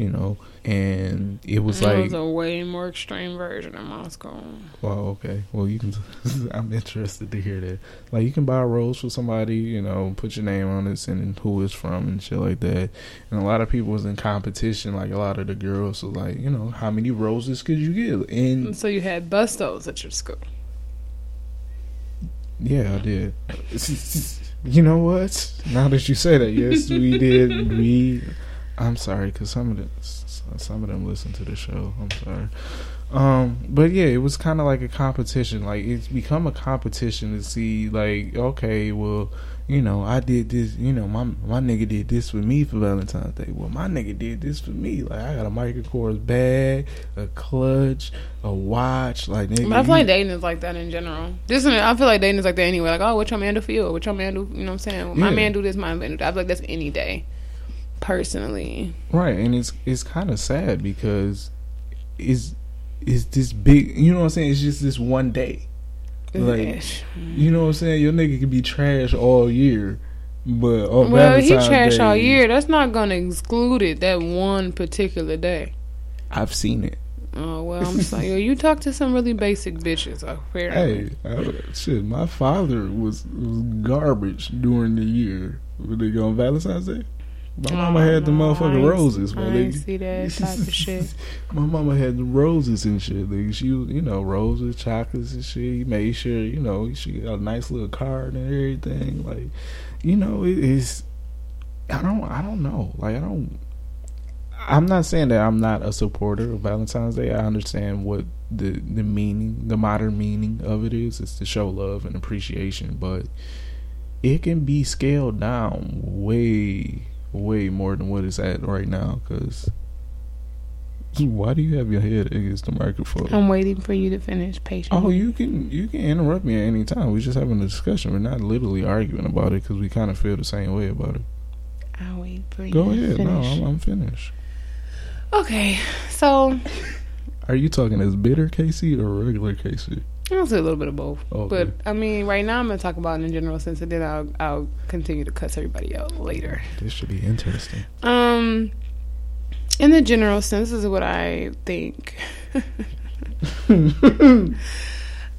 you know. And it was It like, was a way more extreme version of Moscow. well, okay, well you can. (laughs) I'm interested to hear that. Like you can buy a rose for somebody, you know, put your name on it, send who it's from and shit like that. And a lot of people was in competition. Like a lot of the girls was like, you know, how many roses could you give? And So you had bustos at your school. Yeah, I did. (laughs) you know what? Now that you say that, yes, we did. (laughs) We. I'm sorry, cause some of them, some of them listen to the show. I'm sorry. Um, but yeah, it was kind of like a competition. Like it's become a competition to see, like, okay, well, you know, I did this. You know, my my nigga did this for me for Valentine's Day. Well, my nigga did this for me. Like, I got a Michael Kors bag, a clutch, a watch. Like, nigga, But I feel like dating is like that in general. This is, I feel like dating is like that anyway. Like, oh, what your man do for you? What your man do? You know what I'm saying? My Yeah. man do this, my man do that. I feel like that's any day. Personally, Right, and it's it's kind of sad because it's it's this big. You know what I'm saying? It's just this one day. Like Ish. you know what I'm saying? Your nigga could be trash all year, but well, he Valentine's trash Day, all year. That's not gonna exclude it that one particular day. I've seen it. Oh well, I'm sorry. Yo, you talk to some really basic bitches. Apparently. Hey, I, shit, my father was, was garbage during the year. Would they go on Valentine's Day? My mama had the oh, motherfucking I ain't- roses, I man. ain't see that (laughs) type of shit. My mama had the roses and shit. Like she, you know, roses, chocolates and shit. He made sure, you know, she got a nice little card and everything. Like, you know, it is. I don't. I don't know. Like, I don't. I'm not saying that I'm not a supporter of Valentine's Day. I understand what the the meaning, the modern meaning of it is. It's to show love and appreciation, but it can be scaled down way, way more than what it's at right now. Because why do you have your head against the microphone? I'm waiting for you to finish patiently. Oh, you can you can interrupt me at any time. We're just having a discussion. We're not literally arguing about it because we kind of feel the same way about it. I'll wait for you Go to ahead. finish. No, I'm, I'm finished. Okay, so Are you talking as bitter Casey or regular Casey? I'll say a little bit of both. Okay. But I mean, right now I'm gonna talk about it in general sense, and then I'll I'll continue to cuss everybody out later. This should be interesting. Um, in the general sense, this is what I think. (laughs) um,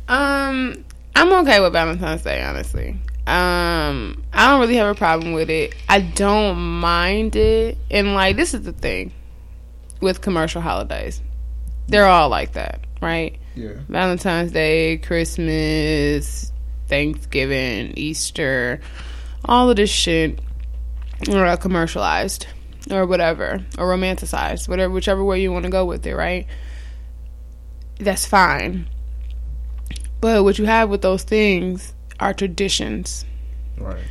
I'm okay with Valentine's Day, honestly. Um, I don't really have a problem with it. I don't mind it, and like this is the thing with commercial holidays, they're all like that, right? Yeah. Valentine's Day, Christmas, Thanksgiving, Easter, all of this shit are commercialized or whatever, or romanticized, whatever, whichever way you want to go with it, right? That's fine. But what you have with those things are traditions. Right.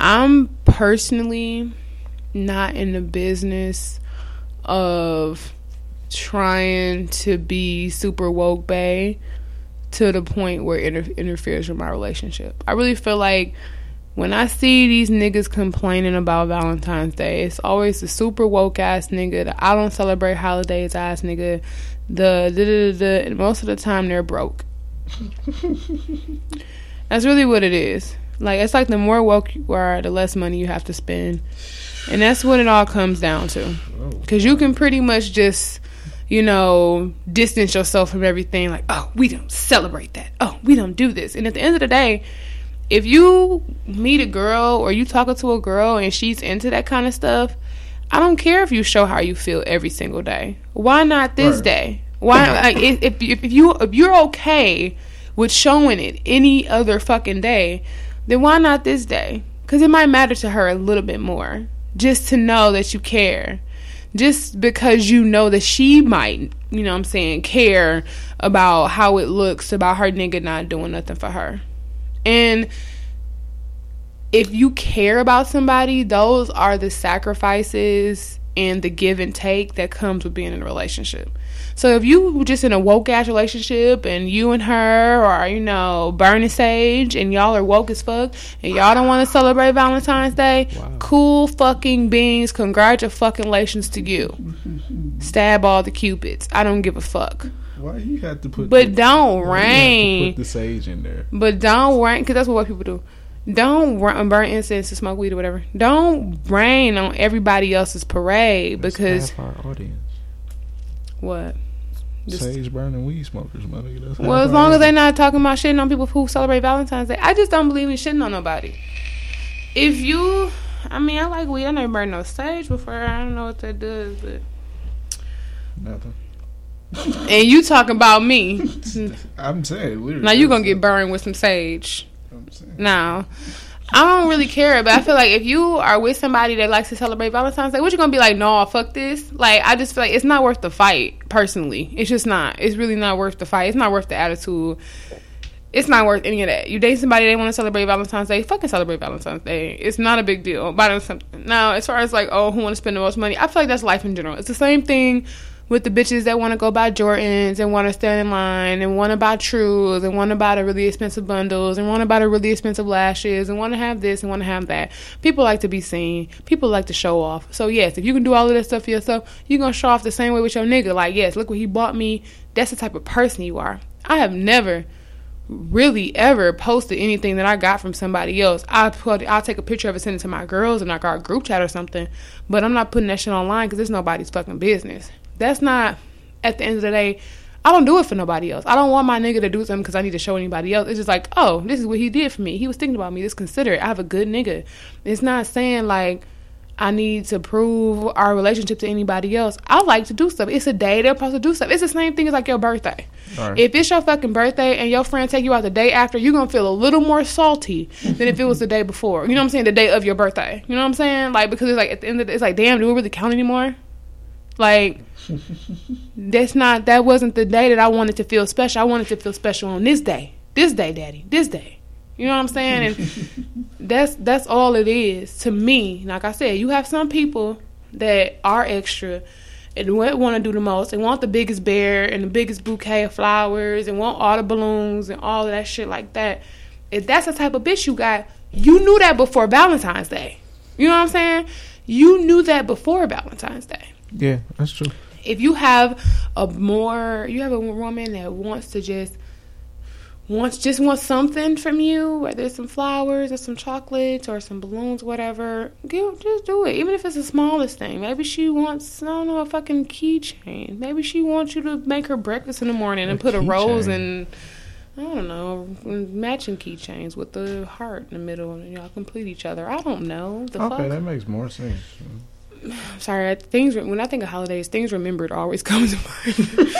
I'm personally not in the business of trying to be super woke bay to the point where it inter- interferes with my relationship. I really feel like when I see these niggas complaining about Valentine's Day, it's always the super woke ass nigga, the I don't celebrate holidays ass nigga, the da da da da, and most of the time they're broke. (laughs) That's really what it is. Like it's like the more woke you are, the less money you have to spend, and that's what it all comes down to. Because you can pretty much just, you know, distance yourself from everything. Like, oh, we don't celebrate that. Oh, we don't do this. And at the end of the day, if you meet a girl or you talking to a girl and she's into that kind of stuff, I don't care if you show how you feel every single day. Why not this Right. day? Why (laughs) like if if if you if you're okay with showing it any other fucking day, then why not this day? Because it might matter to her a little bit more, just to know that you care, just because you know that she might, you know, what I'm saying, care about how it looks about her nigga not doing nothing for her, and if you care about somebody, those are the sacrifices and the give and take that comes with being in a relationship. So if you were just in a woke ass relationship and you and her are, you know, burning sage and y'all are woke as fuck and y'all don't want to celebrate Valentine's Day, Wow. cool fucking beans, congratulations to you. (laughs) Stab all the cupids. I don't give a fuck. Why you have to put? But the, don't why you have to rain. Put the sage in there. But don't rain, because that's what white people do. Don't ra- um, burn incense to smoke weed or whatever. Don't rain on everybody else's parade That's because half our audience. What? Just- Sage burning weed smokers, my nigga. That's well, as long as they're not talking about shitting on people who celebrate Valentine's Day, I just don't believe in shitting on nobody. If you, I mean, I like weed. I never burned no sage before. I don't know what that does, but nothing. and you talking about me. (laughs) I'm saying literally. now you gonna get burned with some sage. I'm saying. No. I don't really care, but I feel like if you are with somebody that likes to celebrate Valentine's Day, what you gonna be like? No, fuck this. Like I just feel like it's not worth the fight. Personally, it's just not. It's really not worth the fight. It's not worth the attitude. It's not worth any of that. You date somebody they want to celebrate Valentine's Day, fucking celebrate Valentine's Day. It's not a big deal. Buy them something. Now, as far as like, oh, who want to spend the most money? I feel like that's life in general. It's the same thing with the bitches that want to go buy Jordans and want to stand in line and want to buy Trues and want to buy the really expensive bundles and want to buy the really expensive lashes and want to have this and want to have that. People like to be seen. People like to show off. So yes, if you can do all of that stuff for yourself, you're gonna show off the same way with your nigga. Like yes, look what he bought me. That's the type of person you are. I have never really ever posted anything that I got from somebody else. I put I'll take a picture of it, send it to my girls and like our group chat or something. But I'm not putting that shit online because it's nobody's fucking business. That's not at the end of the day. I don't do it for nobody else. I don't want my nigga to do something because I need to show anybody else. It's just like, oh, this is what he did for me. He was thinking about me. Just consider it. I have a good nigga. It's not saying like I need to prove our relationship to anybody else. I like to do stuff. It's a day they're supposed to do stuff. It's the same thing as like your birthday. Right. If it's your fucking birthday and your friend take you out the day after, you're gonna feel a little more salty than if it was the day before. You know what I'm saying? The day of your birthday. You know what I'm saying? Like because it's like at the end of the, it's like, damn, do it really count anymore? Like (laughs) that's not that wasn't the day that I wanted to feel special. I wanted to feel special on this day. This day, daddy. This day. You know what I'm saying? And (laughs) that's that's all it is to me. Like I said, you have some people that are extra and want to do the most and want the biggest bear and the biggest bouquet of flowers and want all the balloons and all of that shit like that. If that's the type of bitch you got, you knew that before Valentine's Day. You know what I'm saying? You knew that before Valentine's Day. Yeah, that's true. If you have a more, you have a woman that wants to just wants just wants something from you, whether it's some flowers or some chocolates or some balloons, whatever, give just do it. Even if it's the smallest thing. Maybe she wants I don't know a fucking keychain. Maybe she wants you to make her breakfast in the morning and A put a rose and I don't know matching keychains with the heart in the middle and y'all complete each other. I don't know the okay, fuck. that makes more sense. Sorry, things when I think of holidays, things remembered always (laughs) comes to mind.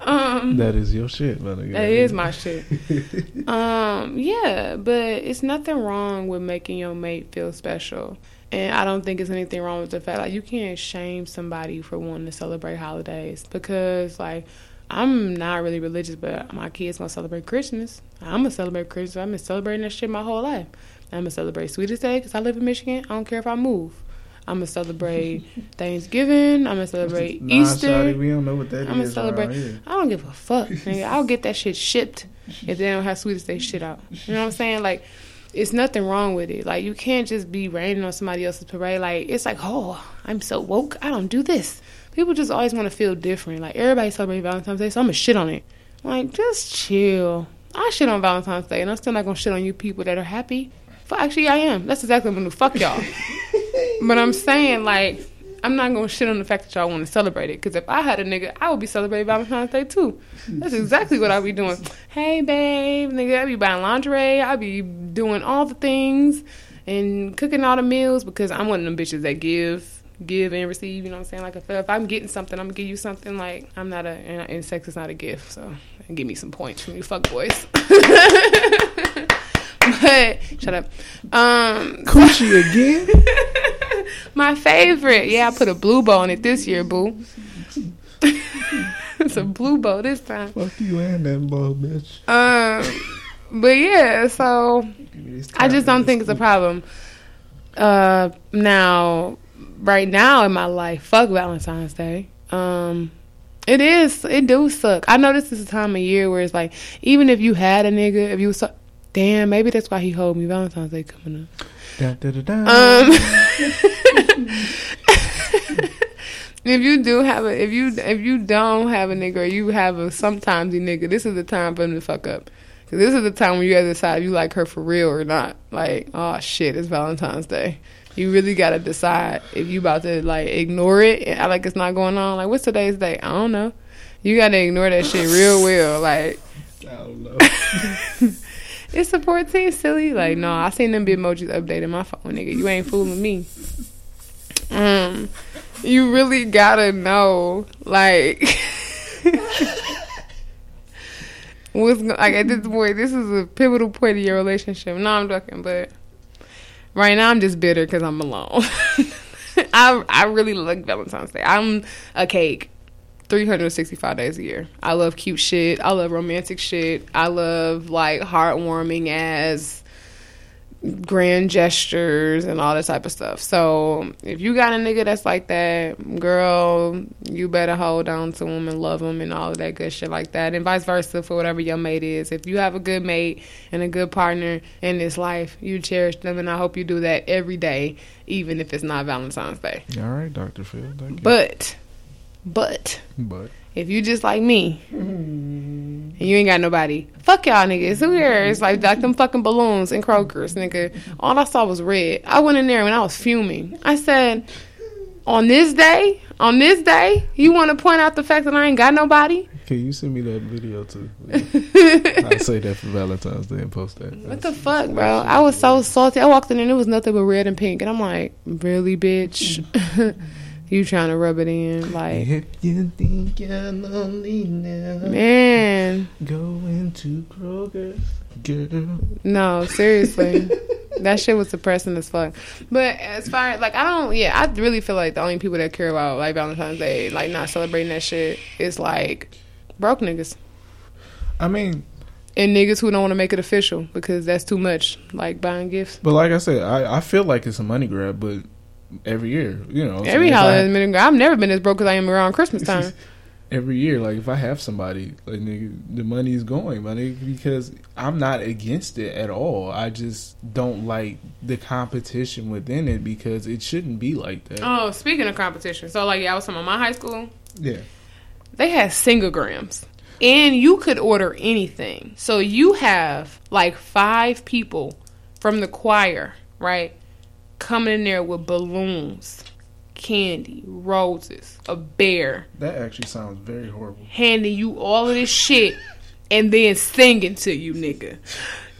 (laughs) um, That is your shit, but that is my shit. (laughs) Um, yeah, but it's nothing wrong with making your mate feel special. And I don't think it's anything wrong with the fact like you can't shame somebody for wanting to celebrate holidays because like I'm not really religious, but my kids gonna celebrate Christmas. I'm gonna celebrate Christmas. I've been celebrating that shit my whole life. I'm gonna celebrate Sweetest Day because I live in Michigan. I don't care if I move. I'm gonna celebrate (laughs) Thanksgiving. I'm gonna celebrate Nah, Easter. shawty, we don't know what that is. I'ma celebrate. around. I don't give a fuck. (laughs) Nigga. I'll get that shit shipped if they don't have sweetest day shit out. You know what I'm saying? Like, it's nothing wrong with it. Like, you can't just be raining on somebody else's parade. Like, it's like, oh, I'm so woke. I don't do this. People just always want to feel different. Like, everybody celebrating Valentine's Day, so I'm gonna shit on it. Like, just chill. I shit on Valentine's Day, and I'm still not gonna shit on you people that are happy. Fuck, actually, I am. That's exactly what I'm gonna do. Fuck y'all. (laughs) But I'm saying, like, I'm not gonna shit on the fact that y'all want to celebrate it. Because if I had a nigga, I would be celebrating Valentine's Day too. That's exactly what I'd be doing. Hey, babe, nigga, I'd be buying lingerie. I'd be doing all the things and cooking all the meals because I'm one of them bitches that give, give and receive. You know what I'm saying? Like, if, if I'm getting something, I'm gonna give you something. Like, I'm not a, and sex is not a gift. So, give me some points from you fuck boys. (laughs) but shut up. Um, Coochie again? (laughs) my favorite. Yeah, I put a blue bow on it this year, boo. (laughs) it's a blue bow this time. Fuck you and that bow, bitch. Um, but yeah, so I just don't think it's a problem. Uh, now, right now in my life, fuck Valentine's Day. Um, it is. It do suck. I know this is a time of year where it's like, even if you had a nigga, if you was so, damn, maybe that's why he hold me Valentine's Day coming up. Da, da, da, da. Um, (laughs) if you do have a, if you if you don't have a nigga or you have a sometimes nigga, this is the time for him to fuck up. Cause this is the time when you gotta decide if you like her for real or not. Like, oh shit, it's Valentine's Day. You really gotta decide if you about to like ignore it and like it's not going on. Like, what's today's day? I don't know. You gotta ignore that shit real well. Like, I don't know. (laughs) it's the 14th, silly. Like, no, I seen them Bitmojis updating my phone, nigga. You ain't fooling me. Um, you really gotta know, like, (laughs) what's like at this point. This is a pivotal point of your relationship. No, I'm joking, but right now I'm just bitter because I'm alone. (laughs) I I really like Valentine's Day. I'm a cake. 365 days a year. I love cute shit. I love romantic shit. I love like heartwarming as grand gestures and all that type of stuff. So if you got a nigga that's like that, girl, you better hold on to him and love him and all of that good shit like that. And vice versa for whatever your mate is. If you have a good mate and a good partner in this life, you cherish them, and I hope you do that every day, even if it's not Valentine's Day. All right, Dr. Phil. Thank you. But, but but if you just like me and you ain't got nobody, fuck y'all niggas. Who cares? Like like them fucking balloons and Kroger's, nigga. All I saw was red. I went in there and I was fuming. I said, on this day, on this day, you want to point out the fact that I ain't got nobody? Can you send me that video too? (laughs) I'll say that for Valentine's Day and post that. What the fuck, bro? I was so salty. I walked in and it was nothing but red and pink, and I'm like, really, bitch? (laughs) you trying to rub it in? Like, If you think you're lonely now, man, go into Kroger, girl. no, seriously. that shit was depressing as fuck. But as far as like, I don't. Yeah, I really feel like the only people that care about like Valentine's Day, like not celebrating that shit, is like broke niggas I mean, and niggas who don't want to make it official because that's too much. Like buying gifts. but like I said, I, I feel like it's a money grab, but every year, you know, Every I- holiday, been- I've never been as broke as I am around Christmas time. (laughs) every year, like if I have somebody, like nigga, the money is going, money because I'm not against it at all. I just don't like the competition within it because it shouldn't be like that. Oh, speaking of competition, so like yeah, I was talking about my high school. yeah. They had singlegrams, and you could order anything. So you have like five people from the choir, right, coming in there with balloons, candy, roses, a bear, That actually sounds very horrible. handing you all of this shit, and then singing to you, nigga.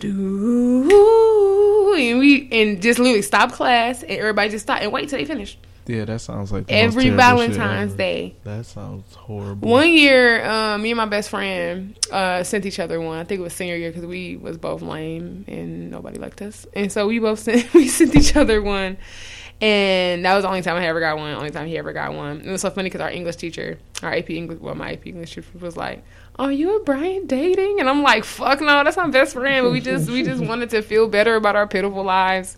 Do and we and just literally stop class, and everybody just stop and wait till they finish. Yeah, that sounds like Every Valentine's. Day. That sounds horrible. One year, um, me and my best friend uh, sent each other one. I think it was senior year because we was both lame and nobody liked us, and so we both (laughs) sent we sent each other one. And that was the only time I ever got one. Only time he ever got one. It was so funny because our English teacher, our AP English, well, my AP English teacher was like, "Are you and Brian dating?" And I'm like, "Fuck no, that's my best friend." But we just we just wanted to feel better about our pitiful lives.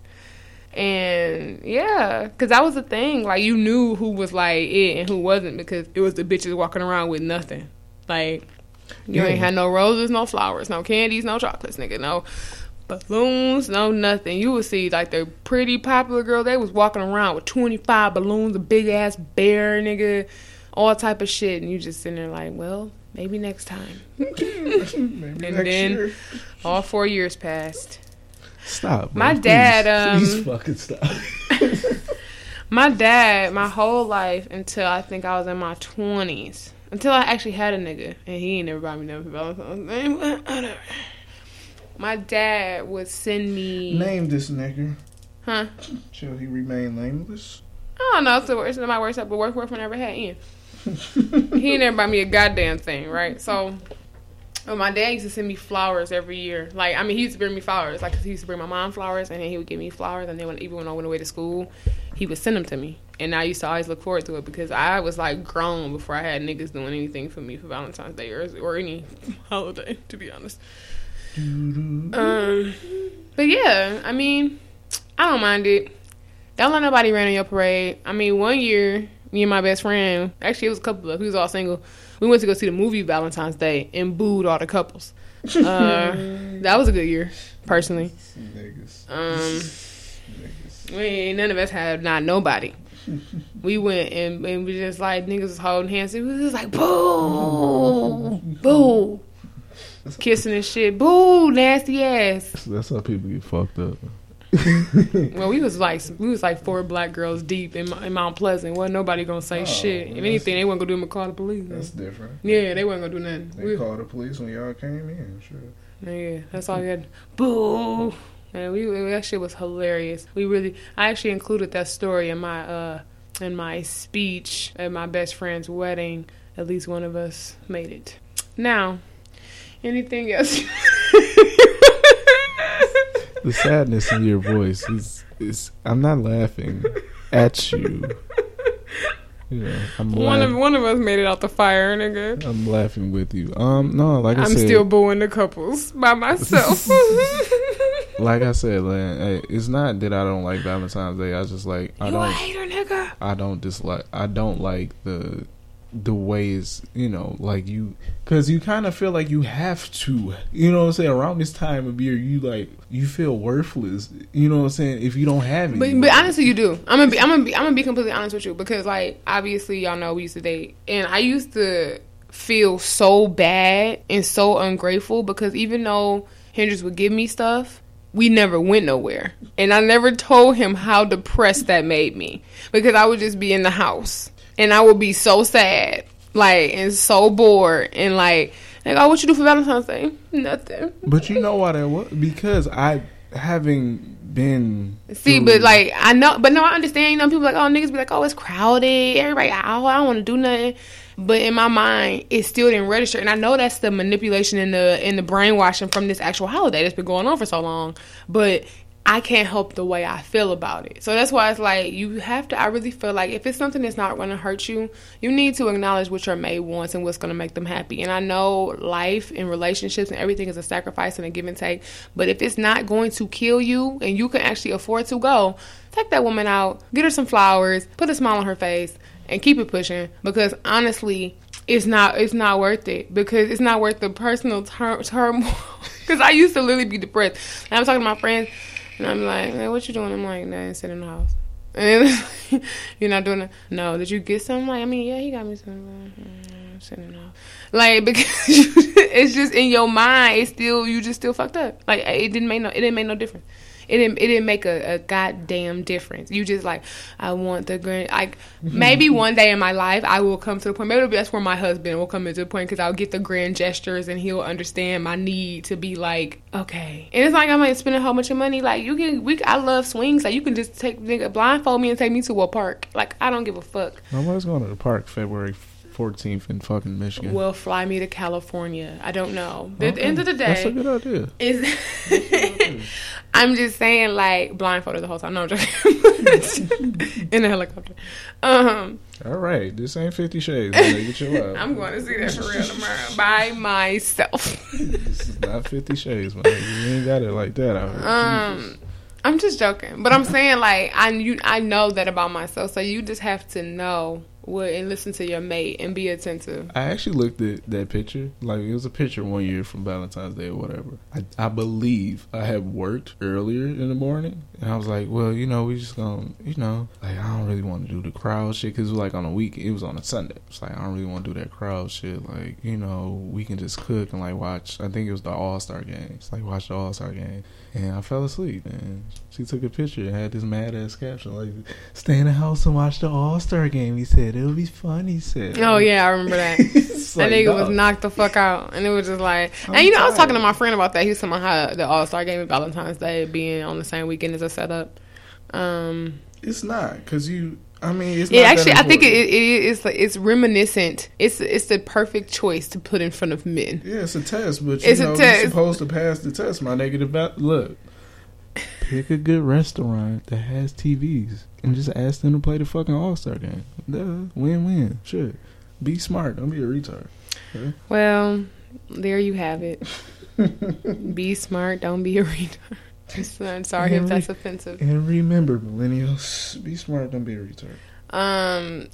And yeah, because that was the thing. Like you knew who was like it and who wasn't because it was the bitches walking around with nothing. Like you Yeah. ain't had no roses, no flowers, no candies, no chocolates, nigga, no balloons, no nothing. You would see like the pretty popular girl. They was walking around with twenty five balloons, a big ass bear, nigga, all type of shit, and you just sitting there like, well, maybe next time. (laughs) Maybe And next then- year. All four years passed. Stop. bro. My Please. dad, (laughs) um, please fucking stop. (laughs) My dad, my whole life until I think I was in my twenties, until I actually had a nigga, and he ain't never bought me nothing for Valentine's Day. (laughs) My dad would send me, Name this nigga. huh? Shall he remain nameless? I don't know. It's the worst. It's my worst, but worst boyfriend I ever had. Ian. he ain't never bought me a goddamn thing, right? So, well, my dad used to send me flowers every year. Like, I mean, he used to bring me flowers. Like, 'cause he used to bring my mom flowers, and then he would give me flowers. And then when, even when I went away to school, he would send them to me. And I used to always look forward to it because I was like grown before I had niggas doing anything for me for Valentine's Day or, or any (laughs) holiday, to be honest. Um, but yeah, I mean, I don't mind it. Don't let nobody rain on your parade. I mean, one year, me and my best friend, actually, it was a couple of, we was all single. We went to go see the movie Valentine's Day and booed all the couples. Uh, (laughs) that was a good year, personally. Niggas. Um, Niggas. we ain't, none of us had not nobody. We went and, and we just like niggas was holding hands. It was just like boo, boo, kissing and shit, boo, nasty ass. That's how people get fucked up. (laughs) Well, we was like we was like four black girls deep in, in Mount Pleasant. Wasn't nobody gonna say Oh, shit. If anything, they wasn't gonna do them call the police. That's different. yeah, they weren't gonna do nothing. They We- called the police when y'all came in. Sure. Yeah, that's all we had. Boo. And we that shit was hilarious. We really, I actually included that story in my uh in my speech at my best friend's wedding. At least one of us made it. Now, anything else? (laughs) The sadness in your voice is is. I'm not laughing at you. You know, I'm one of one of us made it out the fire, nigga. I'm laughing with you. Um, no, like I I'm said, still booing the couples by myself. (laughs) like I said, like, it's not that I don't like Valentine's Day. I just like I you don't. hater, nigga. I don't dislike. I don't like the the ways you know, like you, because you kind of feel like you have to. You know what I'm saying? Around this time of year, you like you feel worthless. You know what I'm saying? If you don't have it, But, but honestly, you do. I'm gonna be. I'm gonna be. I'm gonna be completely honest with you because, like, obviously, y'all know we used to date, and I used to feel so bad and so ungrateful because even though Hendrix would give me stuff, we never went nowhere. And I never told him how depressed that made me because I would just be in the house and I would be so sad, like, and so bored and like, like, oh, what you do for Valentine's Day? Nothing. But you know why that was? Because I, having been. See, through- but like I know, but no, I understand. You know, people like, oh, niggas be like, oh, it's crowded. Everybody, oh, I don't want to do nothing. But in my mind, it still didn't register, and I know that's the manipulation and the and the brainwashing from this actual holiday that's been going on for so long. But I can't help the way I feel about it. So that's why it's like you have to. I really feel like if it's something that's not going to hurt you, you need to acknowledge what your mate wants and what's going to make them happy. And I know life and relationships and everything is a sacrifice and a give and take. But if it's not going to kill you and you can actually afford to go, take that woman out, get her some flowers, put a smile on her face, and keep it pushing. Because honestly, it's not it's not worth it because it's not worth the personal tur- turmoil. (laughs) Because I used to literally be depressed. And I'm talking to my friends, and I'm like, "What you doing?" I'm like, "Nah, sitting in the house." (laughs) And (laughs) you're not doing it. No, did you get something? Like, I mean, yeah, he got me something. Mm, Sitting in the house. Like (laughs) because it's just in your mind. It's still you just still fucked up. Like it didn't make no it didn't make no difference. It didn't it didn't make a, a goddamn difference. You just like I want the grand like maybe (laughs) one day in my life I will come to the point. Maybe that's where my husband will come into the point because I'll get the grand gestures and he'll understand my need to be like okay. And it's like I'm like spending a whole bunch of money. Like you can we I love swings. Like you can just take nigga blindfold me and take me to a park. Like I don't give a fuck. Nobody's going to the park February 14th in fucking Michigan. Will fly me to California. I don't know. At the end of the day, That's a good idea. is (laughs) I'm just saying like blindfolded the whole time. No, I'm joking. (laughs) In a helicopter. Um, All right, this ain't Fifty Shades. Get your (laughs) up. I'm going to see that for real tomorrow by myself. This is not Fifty Shades, man. You ain't got it like that out here. Um, I'm just joking, but I'm saying like I you I know that about myself, so you just have to know what and listen to your mate and be attentive. I actually looked at that picture. Like it was a picture one year from Valentine's Day or whatever. I, I believe I had worked earlier in the morning, and I was like, well, you know, we just gonna, you know, like I don't really want to do the crowd shit because it was like on a week. It was on a Sunday. It's like I don't really want to do that crowd shit. Like you know, we can just cook and like watch. I think it was the All Star game. It's like watch the All Star game, and I fell asleep. And she took a picture and had this mad ass caption like, "Stay in the house and watch the All Star game." He said it would be fun. He said, Oh yeah, I remember that. (laughs) It's That like, nigga was knocked the fuck out, and it was just like, I'm and you know, I was talking to my friend about that. He was talking about how the All Star Game and Valentine's Day being on the same weekend as a setup. Um, It's not because you. I mean, it's yeah, actually, I think it, it, it it's like it's reminiscent. It's it's the perfect choice to put in front of men. Yeah, it's a test, but you It's a know test. you're supposed to pass the test. My negative look. Pick a good restaurant that has TVs and just ask them to play the fucking All Star game. Duh, win win. Shit, be smart. Don't be a retard. Well, there you have it. (laughs) Be smart. Don't be a retard. (laughs) I'm sorry if that's offensive. And remember, millennials, be smart. Don't be a retard. Um,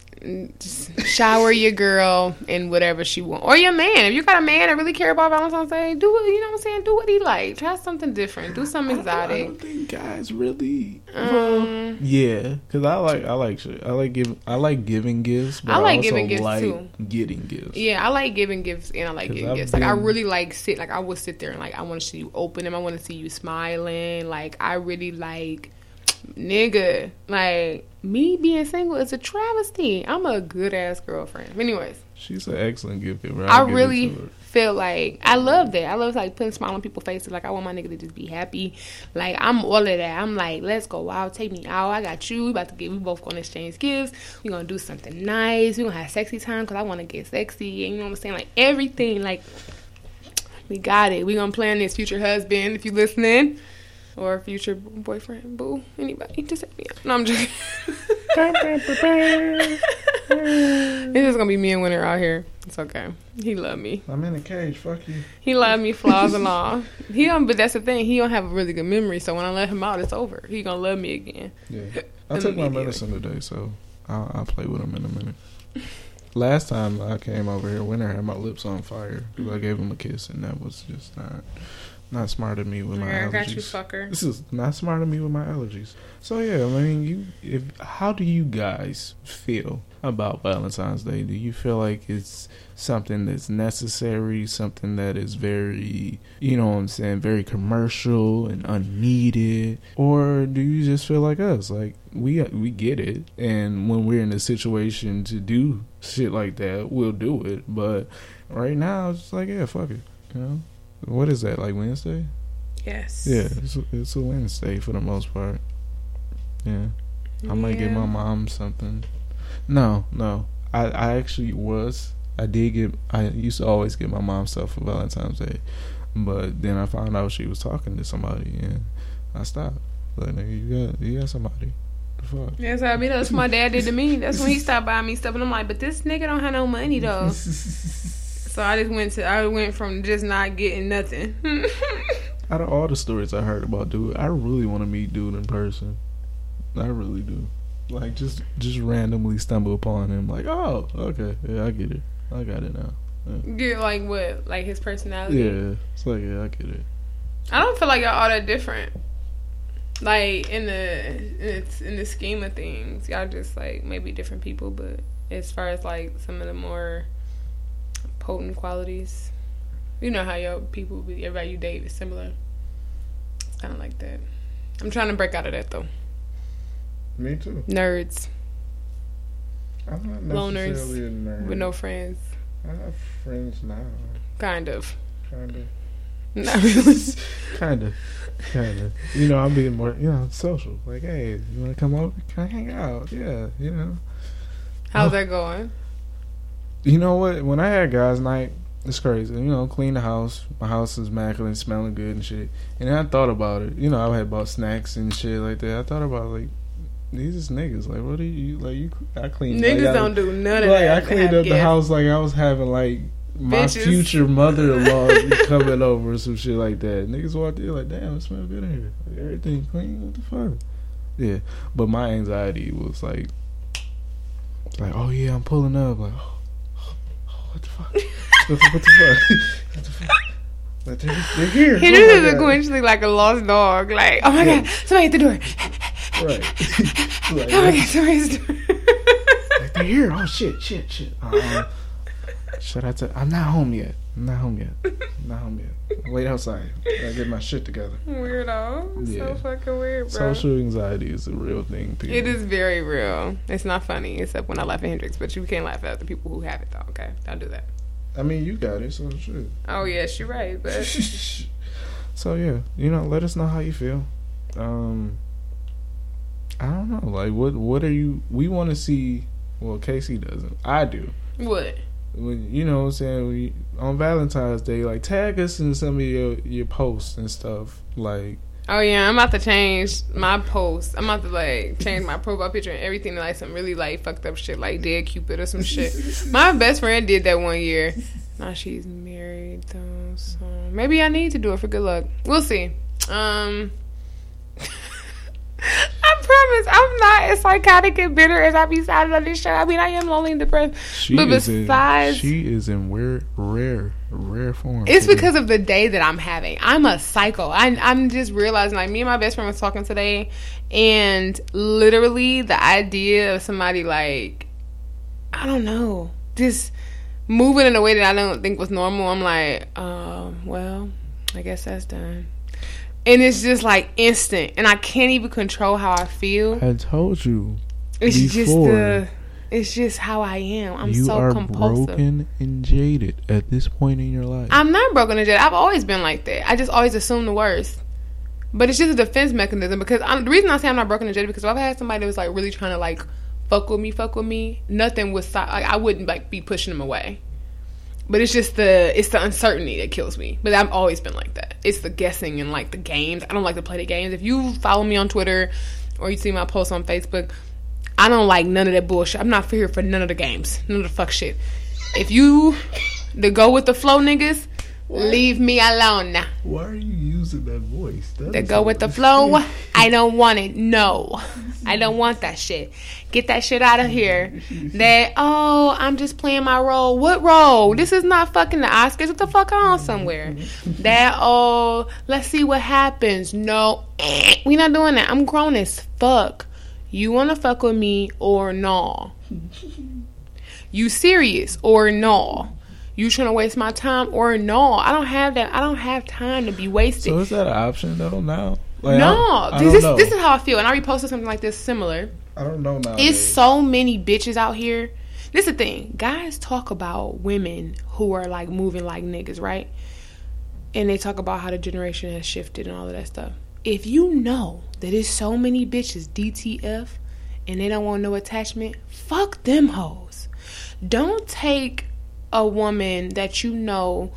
shower your girl in whatever she want, or your man. If you got a man that really care about Valentine's Day, do what you know. what I'm saying, do what he like. Try something different. Do something I don't, I exotic. don't think guys really. well, Um, yeah, because I like I like shit. I like giving I like giving gifts. But I I like also giving gifts, like too. Getting gifts. yeah, I like giving gifts and I like getting I've gifts. Like I really like sit. Like I would sit there and like I want to see you open them. I want to see you smiling. Like I really like, nigga. Like me being single is a travesty. I'm a good ass girlfriend. Anyways. She's an excellent gift giver. I I'll give really feel like I love that. I love like putting smile on people's faces. Like I want my nigga to just be happy. Like I'm all of that. I'm like, let's go out, take me out. I got you. We about to get. We both gonna exchange gifts. We gonna do something nice. We gonna have sexy time because I want to get sexy. And you know what I'm saying? Like everything. Like we got it. We gonna plan this future husband if you listening. Or future boyfriend, boo, anybody, just hit me up. No, I'm joking. (laughs) it's just gonna be me and Winter out here. It's okay. He love me. I'm in a cage. Fuck you. He love me, flaws and all. He don't, but that's the thing. He don't have a really good memory. So when I let him out, it's over. He gonna love me again. Yeah. (laughs) I took my medicine today, so I'll, I'll play with him in a minute. Last time I came over here, Winter had my lips on fire because I gave him a kiss, and that was just not not smart than me with my Yeah, I allergies. got you, fucker. This is not smart than me with my allergies. So yeah, I mean, you. If how do you guys feel about Valentine's Day? Do you feel like it's something that's necessary, something that is very, you know, what I'm saying, very commercial and unneeded, or do you just feel like us, like we we get it, and when we're in a situation to do shit like that, we'll do it. But right now, it's like yeah, fuck it, you know. What is that like Wednesday? Yes. Yeah, it's a, it's a Wednesday for the most part. Yeah, I might get my mom something. No, no, I I actually was. I did get. I used to always get my mom stuff for Valentine's Day, but then I found out she was talking to somebody, and I stopped. Like, nigga, you got you got somebody. The fuck. Yes, I mean that's what my dad did to me. That's when he stopped buying me stuff, and I'm like, but this nigga don't have no money though. (laughs) So I just went to I went from just not getting nothing. (laughs) Out of all the stories I heard about dude, I really want to meet dude in person. I really do. Like just just randomly stumble upon him. Like, oh, okay, yeah, I get it. I got it now. Get like what? Like his personality. Yeah, it's like yeah, I get it. I don't feel like y'all all that different. Like in the in the, in the scheme of things, y'all just like maybe different people, but as far as like some of the more potent qualities, you know how y'all people be everybody you date is similar. It's kind of like that. I'm trying to break out of that though. Me too. Nerds I'm not Loners necessarily a nerd. with no friends, I have friends now, kind of. kind of. (laughs) Not really. Kind of, kind of. You know, I'm being more, you know, social. Like, hey, you want to come over? Can I hang out? Yeah, you know. How's that going? You know what? When I had guys' night, it's crazy. You know, clean the house. My house is immaculate, smelling good and shit. And I thought about it. You know, I had bought snacks and shit like that. I thought about like these is niggas. Like, what do you like? You I cleaned. Niggas like, don't do none of Like that. I cleaned up the house like I was having like my Bitches. future mother-in-law (laughs) coming over or some shit like that. Niggas walked in like, damn, it smells good in here. Like, everything clean. What the fuck? Yeah, but my anxiety was like, like, oh yeah, I'm pulling up. Like, oh, what the fuck? what, the, what the fuck? What the fuck? Like, they're, they're here. He just is sequentially like a lost dog. Like, oh my Yeah. god, somebody at the door. Right. (laughs) (laughs) like, Oh my god, somebody at the door. like, they're here. Oh shit, shit, shit. Um, Should I tell? I'm not home yet. Not home yet. Not home yet. Wait outside. I get my shit together. Weirdo. Yeah. So fucking weird, bro. Social anxiety is a real thing. People. It is very real. It's not funny, except when I laugh at Hendrix, but you can't laugh at the people who have it, though, okay? Don't do that. I mean, you got it, so shit. Oh, yes, you're right, but (laughs) so yeah, you know, let us know how you feel. Um, I don't know. Like, what what are you? We want to see. Well, Casey doesn't. I do. what? When you know what I'm saying we, on Valentine's Day, like tag us in some of your your posts and stuff. Like, Oh, yeah, I'm about to change my post. I'm about to, like, change my profile picture and everything to, like, some really, like, fucked up shit, like Dead Cupid or some shit. (laughs) My best friend did that one year. Now she's married, though, so maybe I need to do it for good luck. We'll see. Um. I promise I'm not as psychotic and bitter as I be sounding on this show. I mean, I am lonely and depressed. she But is besides- in, she is in rare rare rare form. It's today. because of the day that I'm having. I'm a psycho. I, I'm just realizing, like, me and my best friend was talking today, and literally the idea of somebody, like, I don't know, just moving in a way that I don't think was normal, I'm like, um, well, I guess that's done. And it's just like instant, and I can't even control how I feel. I told you It's just the, it's just how I am. I'm you so are compulsive. broken and jaded at this point in your life. I'm not broken and jaded. I've always been like that. I just always assume the worst. But it's just a defense mechanism because I'm, the reason I say I'm not broken and jaded because if I've had somebody that was like really trying to like fuck with me, fuck with me, nothing was si- like I wouldn't like be pushing them away. But it's just the it's the uncertainty that kills me. But I've always been like that. It's the guessing and like the games. I don't like to play the games. If you follow me on Twitter or you see my posts on Facebook, I don't like none of that bullshit. I'm not here for none of the games, none of the fuck shit. If you the go with the flow niggas, leave me alone now. Why are you using that voice? That is go with the flow, (laughs) I don't want it. No. I don't want that shit. Get that shit out of here. That oh, I'm just playing my role. What role? This is not fucking the Oscars. What the fuck on somewhere? That oh, let's see what happens. No, (clears throat) we not doing that. I'm grown as fuck. You wanna fuck with me or no? You serious or no? You trying to waste my time or no? I don't have that. I don't have time to be wasted. So is that an option though now? Like, no, I, I this, don't know. this is how I feel, and I reposted something like this similar. I don't know now. It's so many bitches out here. This is the thing. Guys talk about women who are like moving like niggas, right? And they talk about how the generation has shifted and all of that stuff. If you know that there's so many bitches DTF and they don't want no attachment, fuck them hoes. Don't take a woman that you know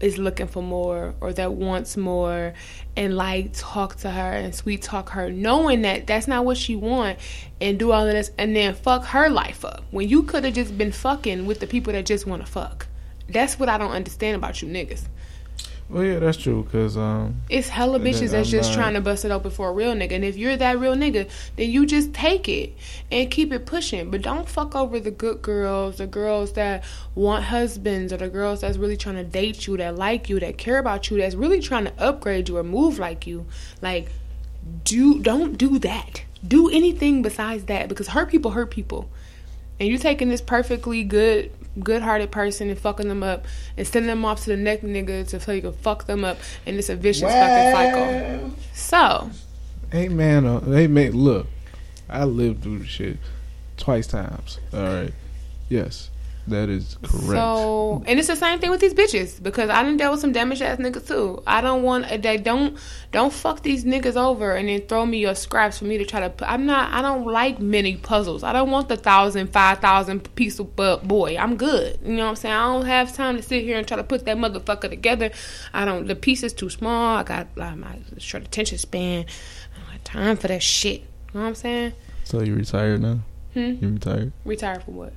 is looking for more or that wants more and like talk to her and sweet talk her knowing that that's not what she want and do all of this and then fuck her life up when you could have just been fucking with the people that just want to fuck. That's what i don't understand about you niggas Well, yeah, that's true. Cause um, it's hella bitches that's I'm just not- trying to bust it open for a real nigga. And if you're that real nigga, then you just take it and keep it pushing. But don't fuck over the good girls, the girls that want husbands, or the girls that's really trying to date you, that like you, that care about you, that's really trying to upgrade you or move like you. Like, do don't do that. Do anything besides that because hurt people hurt people. And you're taking this perfectly good good hearted person and fucking them up and sending them off to the next nigga to so you can fuck them up and it's a vicious fucking cycle. So hey man, uh, hey man, look, I lived through the shit twice times. All right, yes, that is correct. So, and it's the same thing with these bitches because I done dealt with some damaged ass niggas too. I don't want they don't don't fuck these niggas over and then throw me your scraps for me to try to. put I'm not. I don't like many puzzles. I don't want the thousand, five thousand piece of bu- boy. I'm good. You know what I'm saying? I don't have time to sit here and try to put that motherfucker together. I don't. The piece is too small. I got like, my short attention span. I don't have time for that shit. You know what I'm saying? So you retired now? Hmm? You retired? Retired for what?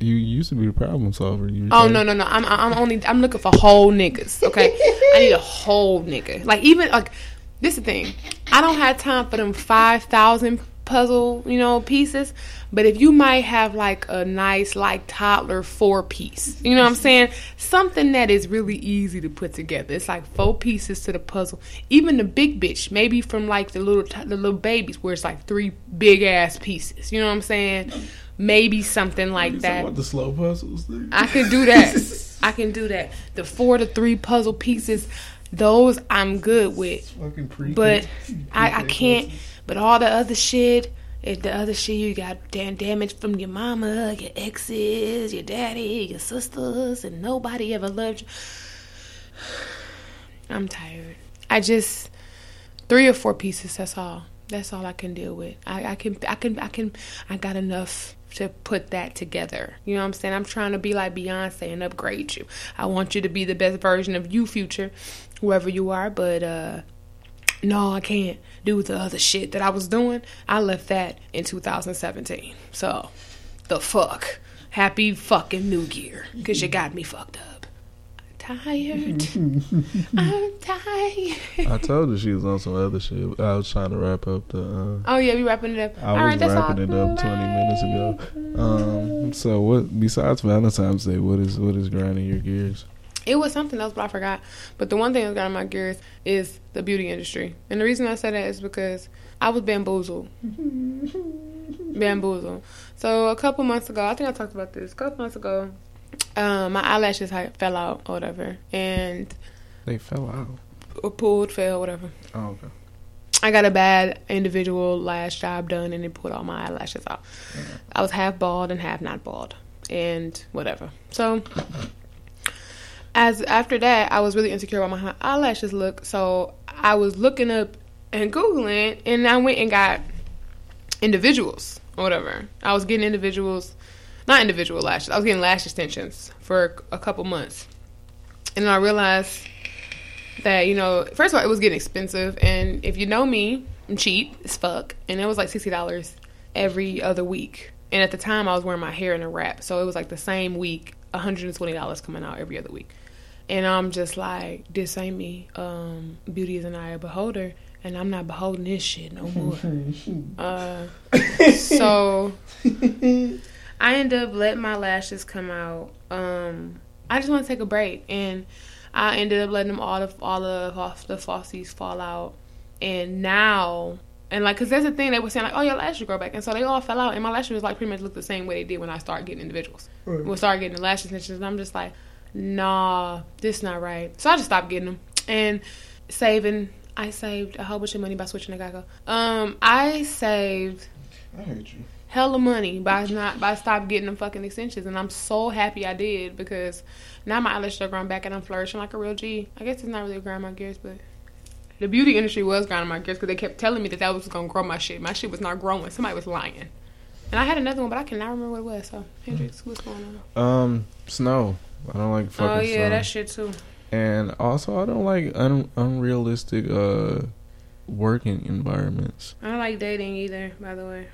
You used to be the problem solver. You Oh no no no! I'm I'm only I'm looking for whole niggas. Okay, I need a whole nigga. Like even like this is the thing. I don't have time for them five thousand puzzle you know pieces. But if you might have like a nice like toddler four piece, you know what I'm saying? Something that is really easy to put together. It's like four pieces to the puzzle. Even the big bitch, maybe from like the little the little babies, where it's like three big ass pieces. You know what I'm saying? Maybe something like that. about the slow puzzles? Dude? I can do that. (laughs) I can do that. The four to three puzzle pieces, those I'm good with. But I, I can't. But all the other shit, if the other shit you got damn damage from your mama, your exes, your daddy, your sisters, and nobody ever loved you. (sighs) I'm tired. I just three or four pieces. That's all. That's all I can deal with. I, I can. I can. I can. I got enough to put that together. You know what I'm saying? I'm trying to be like Beyonce and upgrade you. I want you to be the best version of you, future, whoever you are. But uh no, I can't do the other shit that I was doing. I left that in 2017. So, the fuck. Happy fucking New Year. Because you got me fucked up. I'm tired. (laughs) I'm tired. I told her she was on some other shit. I was trying to wrap up the. Uh, Oh, yeah, we wrapping it up. I All was right, wrapping it up twenty minutes ago. Um, so what? Besides Valentine's Day, what is what is grinding your gears? It was something else, but I forgot. But the one thing that's grinding my gears is the beauty industry. And the reason I say that is because I was bamboozled. (laughs) bamboozled. So a couple months ago, I think I talked about this. A couple months ago, um, my eyelashes fell out or whatever. And They fell out. or pulled, fell, whatever. Oh, okay. I got a bad individual lash job done and it pulled all my eyelashes out. I was half bald and half not bald. And whatever. So as after that, I was really insecure about my eyelashes look. So I was looking up and Googling and I went and got individuals or whatever. I was getting individuals not individual lashes. I was getting lash extensions for a couple months. And then I realized that you know first of all it was getting expensive. And if you know me i'm cheap as fuck. And it was like $60 every other week. And at the time i was wearing my hair in a wrap. So it was like the same week $120 coming out every other week. And i'm just like this ain't me. Um beauty is an eye of a beholder. And I'm not beholding this shit no more. (laughs) uh, so (laughs) I end up letting my lashes come out. Um, I just want to take a break, and I ended up letting them all the all the the falsies fall out, and now. And like, cause that's the thing they were saying, like, oh, your lashes grow back, and so they all fell out, and my lashes like pretty much look the same way they did when I started getting individuals. Right. When I started getting the lash extensions, and I'm just like, nah, this not right. So I just stopped getting them and saving. I saved a whole bunch of money by switching to Geico. Um, I saved. I hate you hella money by not by stop getting them fucking extensions, and I'm so happy I did because now my eyelashes are growing back and I'm flourishing like a real G. I guess it's not really growing my gears, but the beauty industry was grinding my gears because they kept telling me that that was gonna grow my shit. My shit was not growing. Somebody was lying. And I had another one, but I cannot remember what it was. So Hendrix, what's going on? Um, snow. I don't like fucking. Oh yeah, snow. that shit too. And also, I don't like un- unrealistic uh working environments. I don't like dating either, by the way.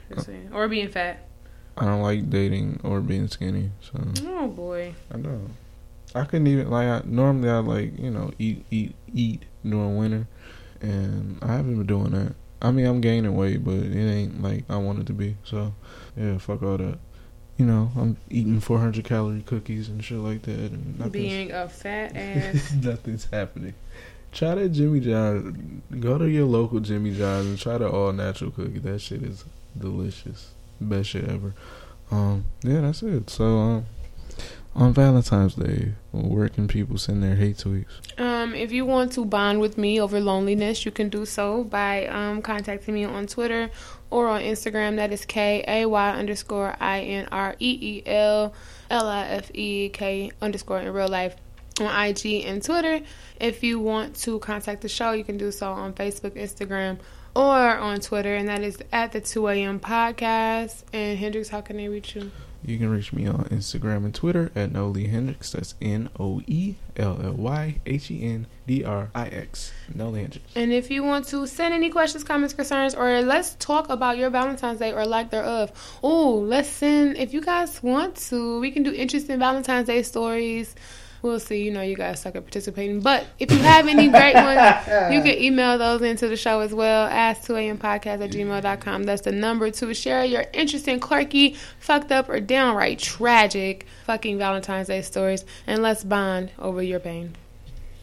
Or being fat. I don't like dating or being skinny. So. Oh boy. I know. I couldn't even like. I, normally, I like you know eat eat eat during winter, and I haven't been doing that. I mean, I'm gaining weight, but it ain't like I want it to be. So, yeah, fuck all that. You know, I'm eating 400 calorie cookies and shit like that, and being a fat (laughs) ass. nothing's happening. Try that Jimmy John. Go to your local Jimmy John's and try the all natural cookie. That shit is delicious. Best shit ever. Um, yeah, that's it. So, um, on Valentine's Day, where can people send their hate tweets? Um, if you want to bond with me over loneliness, you can do so by um, contacting me on Twitter or on Instagram. That is K A Y underscore I N R E E L L I F E K underscore in real life on IG and Twitter. If you want to contact the show, you can do so on Facebook, Instagram, or on Twitter, and that is at the 2 a.m. podcast. And Hendrix, how can they reach you? You can reach me on Instagram and Twitter at Noely Hendrix. That's N O E L L Y H E N D R I X. Noely Hendrix. And if you want to send any questions, comments, concerns, or let's talk about your Valentine's Day or lack thereof. Oh, let's send, if you guys want to, we can do interesting Valentine's Day stories we'll see. You know, you guys suck at participating. But if you have any great ones, you can (laughs) email those into the show as well. Ask 2am podcast at gmail.com. That's the number to share your interesting, quirky, fucked up, or downright tragic fucking Valentine's Day stories. And let's bond over your pain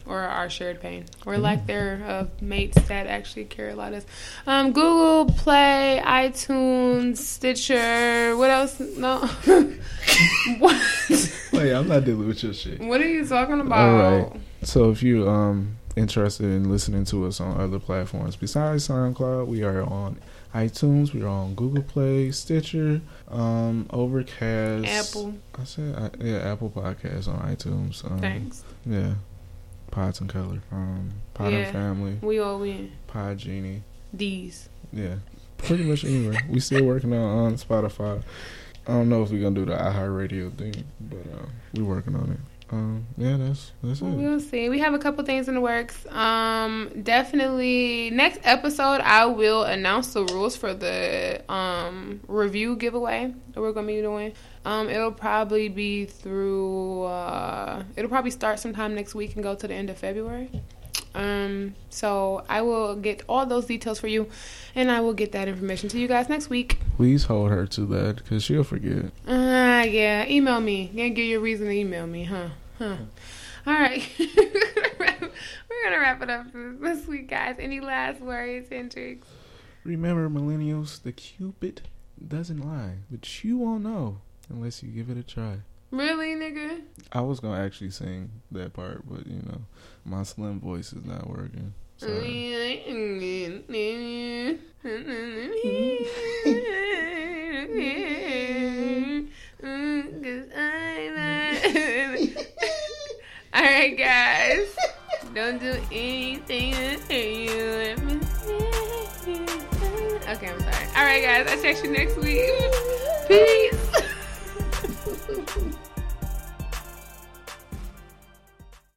or our shared pain, or lack mm-hmm. there mates that actually care about us. Um, Google Play, iTunes, Stitcher. What else? No. (laughs) what? Wait, I'm not dealing with your shit. What are you talking about? All right. So if you um interested in listening to us on other platforms besides SoundCloud, we are on iTunes, we are on Google Play, Stitcher, um, Overcast, Apple. I said yeah, Apple Podcasts on iTunes. Um, Thanks. Yeah. Pods and Color. Um, Pod yeah, and Family. We all win. Pod Genie. These. Yeah. Pretty much anywhere. we still working on on Spotify. I don't know if we're gonna do the iHeartRadio thing, but uh, we're working on it. Um, yeah, that's that's it. We'll see. We have a couple things in the works. Um, definitely next episode, I will announce the rules for the um review giveaway that we're gonna be doing. Um, it'll probably be through. Uh, it'll probably start sometime next week and go to the end of February. Um, so I will get all those details for you, and I will get that information to you guys next week. Please hold her to that because she'll forget. Uh, yeah. Email me. Gonna give you a reason to email me, huh? Huh. All right. (laughs) We're gonna wrap it up this week, guys. Any last words, Hendrix? Remember, millennials, the Cupid doesn't lie, but you won't know unless you give it a try. Really, nigga? I was gonna actually sing that part, but you know, my slim voice is not working. (laughs) All right, guys. Don't do anything to you. Okay, I'm sorry. All right, guys. I'll text you next week. Peace. (laughs)